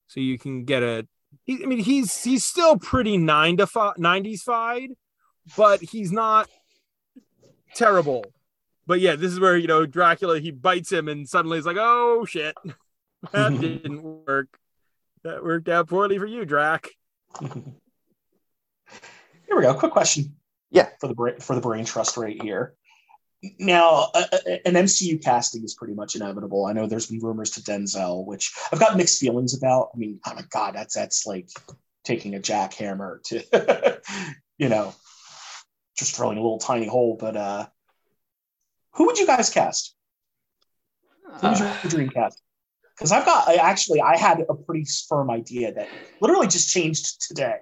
so you can get a he, I mean he's he's still pretty 9 to 5 90s fied, but he's not terrible. But yeah, this is where you know Dracula he bites him and suddenly he's like, oh shit, that didn't work. That worked out poorly for you, Drac. Here we go. Quick question. Yeah. For the brain for the brain trust right here. Now, uh, uh, an MCU casting is pretty much inevitable. I know there's been rumors to Denzel, which I've got mixed feelings about. I mean, oh my god, that's that's like taking a jackhammer to, you know, just drilling a little tiny hole. But uh who would you guys cast? Who's Uh, your dream cast? Because I've got I actually I had a pretty firm idea that literally just changed today.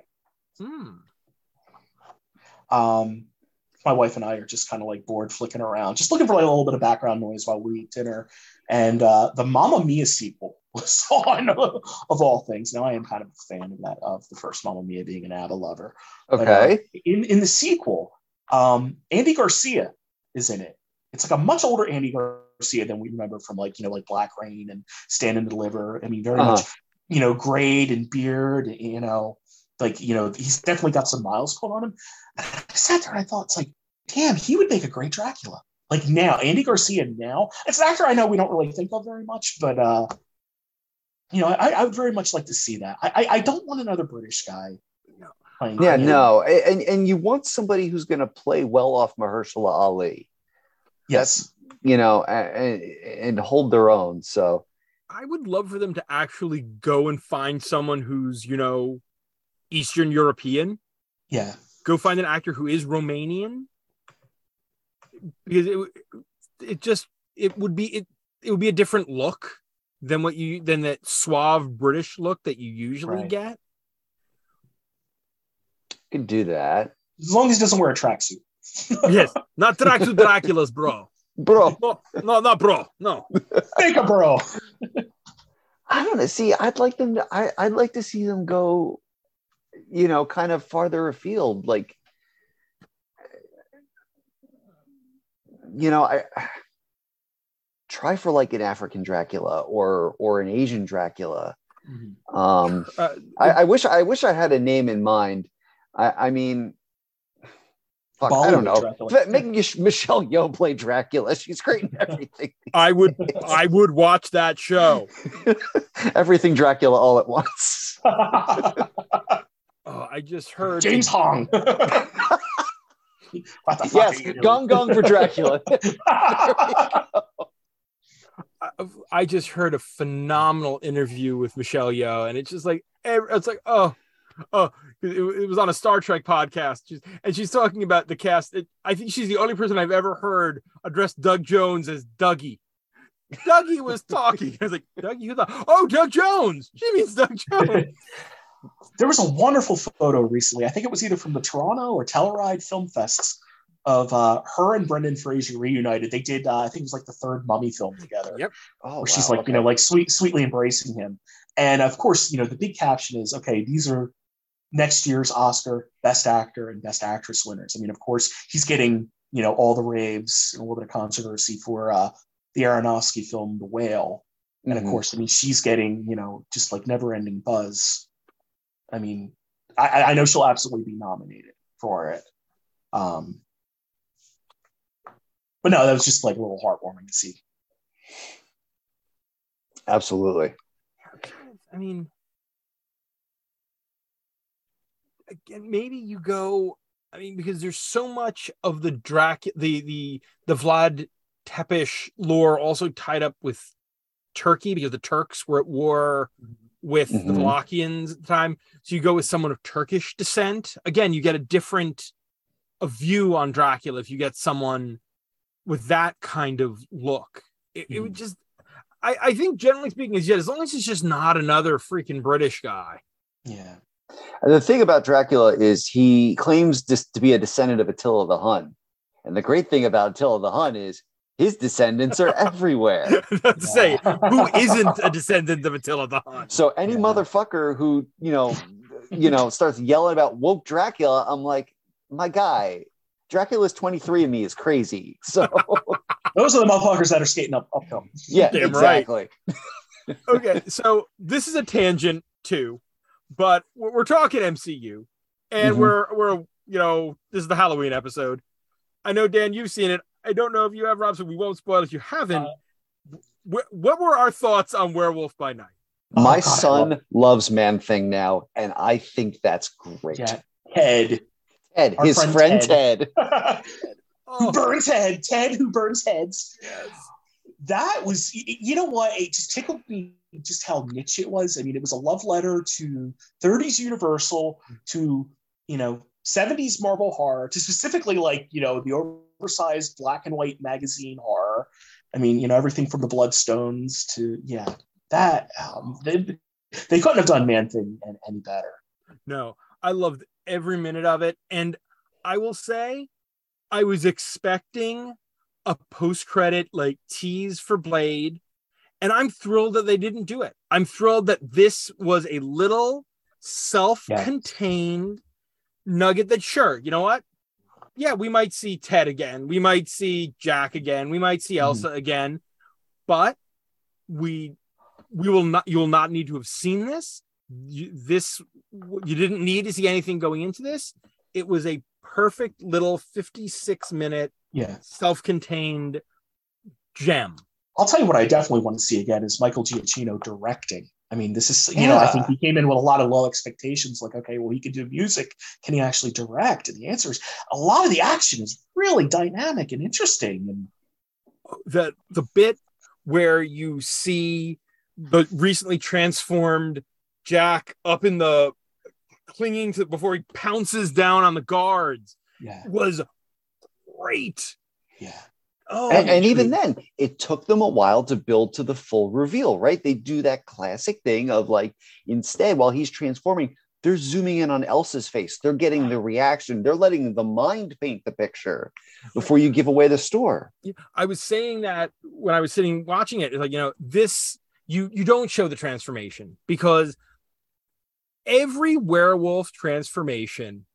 Hmm. Um, my wife and I are just kind of like bored flicking around, just looking for like a little bit of background noise while we eat dinner. And uh, the Mamma Mia sequel was on of all things. Now I am kind of a fan of that of the first Mamma Mia being an ABBA lover. But, uh, Okay. in in the sequel, um, Andy Garcia is in it. It's like a much older Andy Garcia than we remember from like you know like Black Rain and Stand and Deliver. I mean, very Uh-huh. much you know grade and beard. You know, like you know he's definitely got some miles put on him. And I sat there and I thought it's like, damn, he would make a great Dracula. Like now, Andy Garcia now. It's an actor I know we don't really think of very much, but uh, you know, I, I would very much like to see that. I I, I don't want another British guy. playing Yeah, him. no, and and you want somebody who's going to play well off Mahershala Ali, Yes. you know, and, and hold their own. So I would love for them to actually go and find someone who's, you know, Eastern European. Yeah. Go find an actor who is Romanian. Because it it just it would be it, it would be a different look than what you than that suave British look that you usually Right. get. you can do that, As long as he doesn't wear a tracksuit. Yes, not Dracula Dracula's bro. bro. No, no, not bro. No. Make a bro. I don't know. See, I'd like them to. I, I'd like to see them go, you know, kind of farther afield. Like, you know, I try for like an African Dracula or or an Asian Dracula. Um, Uh, I, I wish I wish I had a name in mind. I, I mean, fuck, I don't know. Dracula. F- Make Michelle Yeoh play Dracula. She's great in everything. I would I would watch that show. everything Dracula all at once. Oh, I just heard James Hong. what the fuck yes, are you doing? gong gong for Dracula. I- I just heard a phenomenal interview with Michelle Yeoh, and it's just like it's like oh oh it, it was on a Star Trek podcast, She's- and she's talking about the cast. It, I think she's the only person I've ever heard address Doug Jones as Dougie. Dougie was talking. I was like, Dougie, who the? Oh, Doug Jones. She means Doug Jones. there was a wonderful photo recently. I think it was either from the Toronto or Telluride Film Fests of uh, her and Brendan Fraser reunited. They did, uh, I think it was like the third Mummy film together. Yep. Oh, where she's wow, like, you know, like sweet, sweetly embracing him. And of course, you know, the big caption is, okay, these are next year's Oscar Best Actor and Best Actress winners. I mean, of course, he's getting, you know, all the raves and a little bit of controversy for uh, the Aronofsky film, The Whale. And of Mhm. course, I mean, she's getting, you know, just like never ending buzz. I mean, I, I know she'll absolutely be nominated for it. Um, but no, that was just like a little heartwarming to see. absolutely. I mean, again, maybe you go. I mean, because there's so much of the Drac, the the the Vlad Tepes lore also tied up with Turkey because the Turks were at war with the Mhm. Wallachians at the time. So you go with someone of Turkish descent. Again, you get a different a view on Dracula if you get someone with that kind of look. It, it would just I, I think generally speaking is yet as long as it's just not another freaking British guy. Yeah. And the thing about Dracula is he claims this to be a descendant of Attila the Hun. And the great thing about Attila the Hun is his descendants are everywhere. to say who isn't a descendant of Attila the Hun. So any Yeah. motherfucker who, you know, you know, starts yelling about woke Dracula, I'm like, my guy, Dracula's 23 and me is crazy. So Those are the motherfuckers that are skating up uphill. yeah, Damn right. exactly. okay, so this is a tangent too, but we're, we're talking MCU, and Mhm. we're we're you know this is the Halloween episode. I know Dan, you've seen it. I don't know if you have, Rob, so we won't spoil it if you haven't. Uh, Wh- what were our thoughts on Werewolf by Night? Oh, My God, I son love loves Man Thing now, and I think that's great. Yeah. Ted. Ted, Our his friend friend, Ted. Ted. who Oh, burns head. Ted who burns heads. That was, you know what? It just tickled me just how niche it was. I mean, it was a love letter to 30s Universal, to, you know, 70s Marvel horror, to specifically like, you know, the oversized black and white magazine horror. I mean, you know, everything from the Bloodstones to, yeah, that, um, they, they couldn't have done Man Thing any, any better. no, I loved every minute of it, and I will say, I was expecting a post credit like tease for Blade, and I'm thrilled that they didn't do it. I'm thrilled that this was a little self contained nugget that, sure, you know what? Yeah, we might see Ted again. We might see Jack again. We might see Elsa mm-hmm. again, but we we will not you will not need to have seen this you, this you didn't need to see anything going into this it was a perfect little 56 minute yeah self-contained gem. I'll tell you what i definitely want to see again is michael giacchino directing. I mean this is you yeah. know i think he came in with a lot of low expectations like okay well he could do music. Can he actually direct? And the answer is a lot of the action is really dynamic and interesting and the the bit where you see the recently transformed Jack up in the clinging to before he pounces down on the guards yeah. was great. Yeah. Oh, and, and even then, it took them a while to build to the full reveal, right? They do that classic thing of like, instead, while he's transforming, they're zooming in on Elsa's face. They're getting the reaction. They're letting the mind paint the picture before you give away the store. I was saying that when I was sitting watching it, like you know, this you you don't show the transformation because every werewolf transformation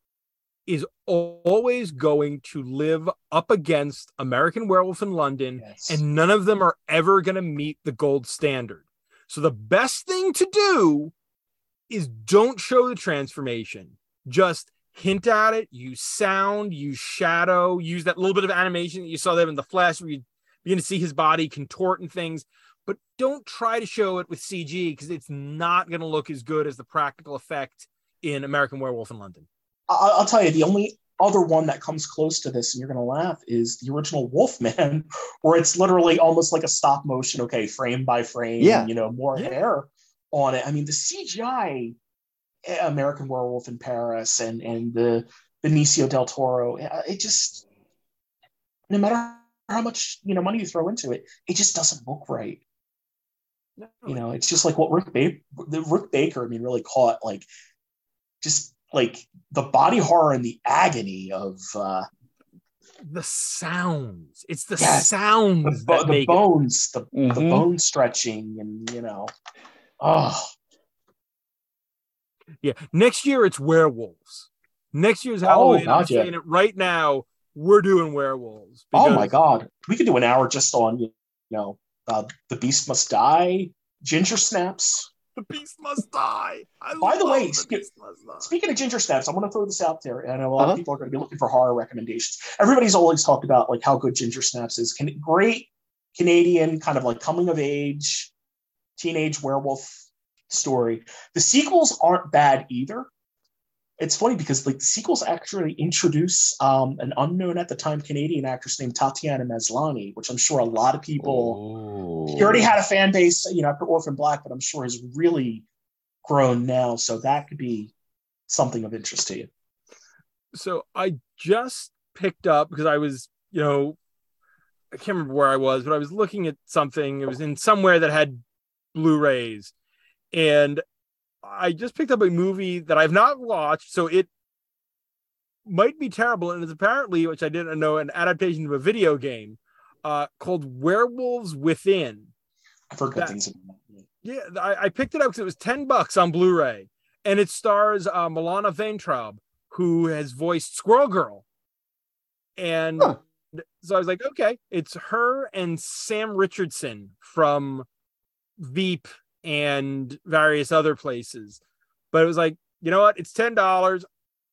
is always going to live up against American Werewolf in London, yes. and none of them are ever going to meet the gold standard. So the best thing to do is don't show the transformation. Just hint at it, use sound, use shadow, use that little bit of animation that you saw there in the flash where you begin to see his body contort and things. But don't try to show it with CG because it's not going to look as good as the practical effect in American Werewolf in London. I'll tell you, the only other one that comes close to this, and you're going to laugh, is the original Wolfman, where it's literally almost like a stop motion, okay, frame by frame, yeah. you know, more yeah. hair on it. I mean, the CGI eh, American Werewolf in Paris and and the Benicio del Toro, it just no matter how much you know money you throw into it, it just doesn't look right. No. You know, it's just like what Rick Baker, the Rick Baker, I mean, really caught like just like the body horror and the agony of uh the sounds. It's the sounds the, the bones, the, mm-hmm. the bone stretching, and you know, Oh. Yeah. Next year it's werewolves. Next year's oh, Halloween. Oh, I'm saying it right now. We're doing werewolves. Because... Oh my god. We could do an hour just on you know uh, the beast must die, ginger snaps. The beast must die. I By the way, the spe- speaking of ginger snaps, I'm going to throw this out there. I know a lot uh-huh. of people are going to be looking for horror recommendations. Everybody's always talked about like how good ginger snaps is. Can great Canadian kind of like coming of age teenage werewolf story. The sequels aren't bad either. It's funny because like the sequels actually introduce um, an unknown at the time Canadian actress named Tatiana Maslany, which I'm sure a lot of people. He already had a fan base, you know, after Orphan Black, but I'm sure has really grown now. So that could be something of interest to you. So I just picked up because I was, you know, I can't remember where I was, but I was looking at something. It was in somewhere that had Blu-rays, and I just picked up a movie that I've not watched, so it might be terrible, and it's apparently, which I didn't know, an adaptation of a video game uh, called Werewolves Within. I've heard good things about that. Yeah, I, I picked it up because it was ten bucks on Blu-ray, and it stars uh, Milana Vayntrub, who has voiced Squirrel Girl, and. Huh. So I was like, okay, it's her and Sam Richardson from Veep and various other places. But it was like, you know what? It's ten dollars.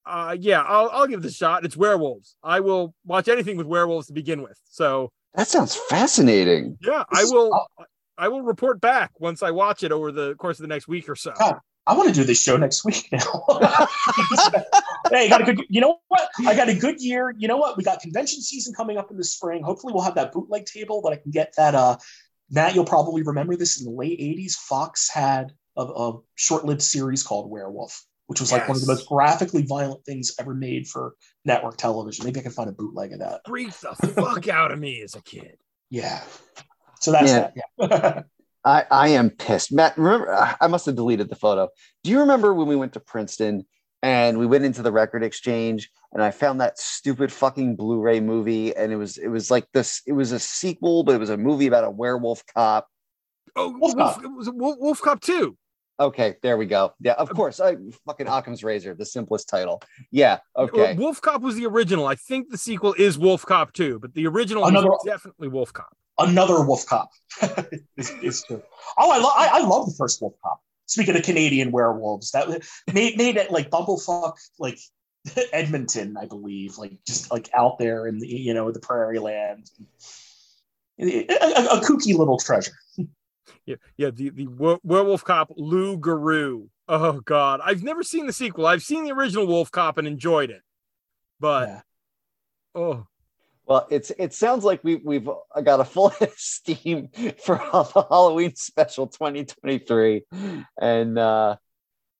Uh, yeah, I'll I'll give this a shot. It's werewolves. I will watch anything with werewolves to begin with. So that sounds fascinating. Yeah, I will. I will report back once I watch it over the course of the next week or so. God, I want to do this show next week now. hey, got a good. You know what? I got a good year. You know what? We got convention season coming up in the spring. Hopefully, we'll have that bootleg table that I can get that uh Matt, you'll probably remember this in the late 80s. Fox had a, a short lived series called Werewolf, which was yes. like one of the most graphically violent things ever made for network television. Maybe I can find a bootleg of that. Freaked the fuck out of me as a kid. Yeah. So that's yeah. that. Yeah. I, I am pissed. Matt, remember, I must have deleted the photo. Do you remember when we went to Princeton and we went into the record exchange and I found that stupid fucking Blu-ray movie and it was it was like this it was a sequel but it was a movie about a werewolf cop. Oh, Wolf Wolf, Cop. it was Wolf, Wolf Cop 2. Okay, there we go. Yeah, of uh, course. I fucking Occam's Razor, the simplest title. Yeah, okay. Wolf Cop was the original. I think the sequel is Wolf Cop 2, but the original Another- was definitely Wolf Cop. Another Wolf Cop. is, is true. Oh, I love I, I love the first Wolf Cop. Speaking of Canadian werewolves, that made made it like Bumblefuck, like Edmonton, I believe, like just like out there in the you know the prairie land. A, a- a kooky little treasure. Yeah, yeah. The the werewolf cop Lou Garou. Oh God, I've never seen the sequel. I've seen the original Wolf Cop and enjoyed it, but Yeah. oh, Well, it's it sounds like we we've got a full head of steam for the Halloween special 2023, and uh,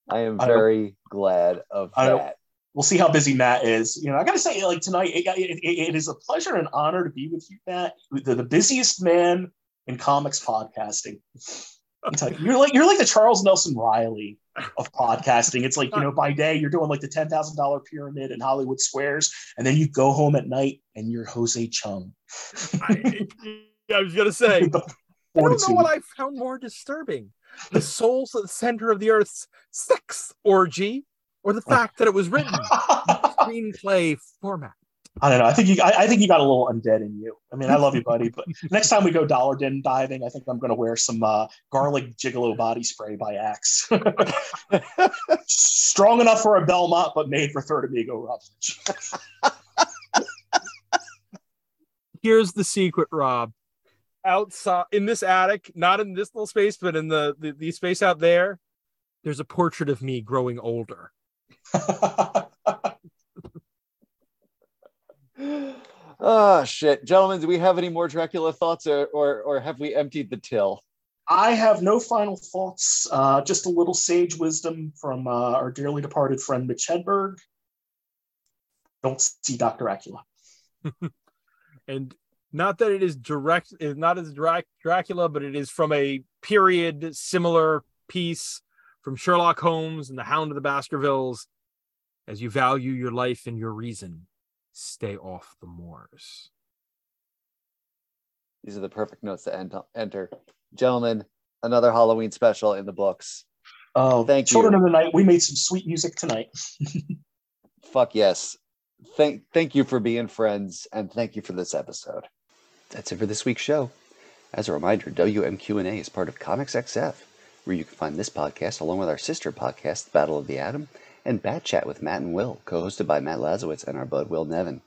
I am I very glad of I that. we'll see how busy Matt is. You know, I got to say, like tonight, it, it, it is a pleasure and honor to be with you, Matt, the, the busiest man in comics podcasting. You, you're like you're like the Charles Nelson Reilly of podcasting. It's like you know, by day you're doing like the ten thousand dollar pyramid in Hollywood Squares, and then you go home at night and you're Jose Chung. I, I was gonna say. I don't know what I found more disturbing: the souls at the center of the Earth's sex orgy, or the fact that it was written in screenplay format. I don't know. I think you. I, I think you got a little undead in you. I mean, I love you, buddy, but next time we go dollar den diving, I think I'm going to wear some uh, garlic gigolo body spray by Axe. Strong enough for a Belmont, but made for Third Amigo Rutledge. Here's the secret, Rob. Outside in this attic, not in this little space, but in the, the, the space out there, there's a portrait of me growing older. oh shit, gentlemen, do we have any more Dracula thoughts, or or, or have we emptied the till? I have no final thoughts. Uh, just a little sage wisdom from uh, our dearly departed friend Mitch Hedberg. Don't see Dr. Acula. and not that it is direct is not as Drac- dracula but it is from a period similar piece from sherlock holmes and the hound of the baskervilles as you value your life and your reason stay off the moors These are the perfect notes to end, enter, gentlemen. Another Halloween special in the books. Oh, Thank Children you. Children of the Night. We made some sweet music tonight. Fuck yes. Thank thank you for being friends, and thank you for this episode. That's it for this week's show. As a reminder, WMQ&A is part of Comics XF, where you can find this podcast along with our sister podcast, Battle of the Atom, and Bat Chat with Matt and Will, co-hosted by Matt Lazorwitz and our bud Will Nevin.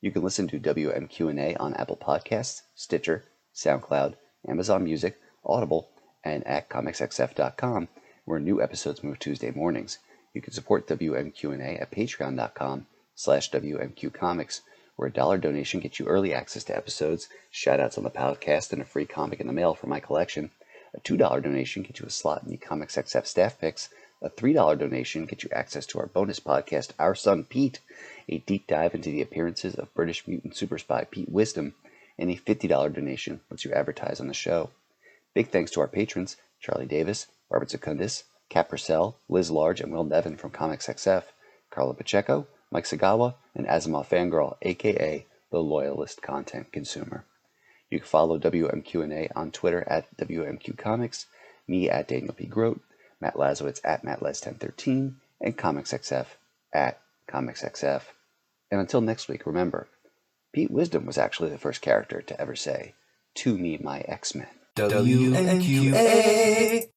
You can listen to WMQ&A on Apple Podcasts, Stitcher, SoundCloud, Amazon Music, Audible, and at comicsxf.com, where new episodes move Tuesday mornings. You can support WMQ&A at patreon.com slash WMQcomics, where a dollar donation gets you early access to episodes, shoutouts on the podcast, and a free comic in the mail for my collection. A $2 donation gets you a slot in the Comics XF staff picks. A $3 donation gets you access to our bonus podcast, Our Son Pete, a deep dive into the appearances of British mutant super spy Pete Wisdom, and a $50 donation lets you advertise on the show. Big thanks to our patrons, Charlie Davis, Robert Secundus, Cap Purcell, Liz Large, and Will Nevin from Comics XF, Carla Pacheco, Mike Sagawa, and Asimov Fangirl, aka the Loyalist Content Consumer. You can follow WMQ&A on Twitter at WMQ Comics, me at Daniel P. Grote, Matt Lazorwitz at MattLaz1013, and ComicsXF at ComicsXF. And until next week, remember, Pete Wisdom was actually the first character to ever say, To me, my X Men. WMQA.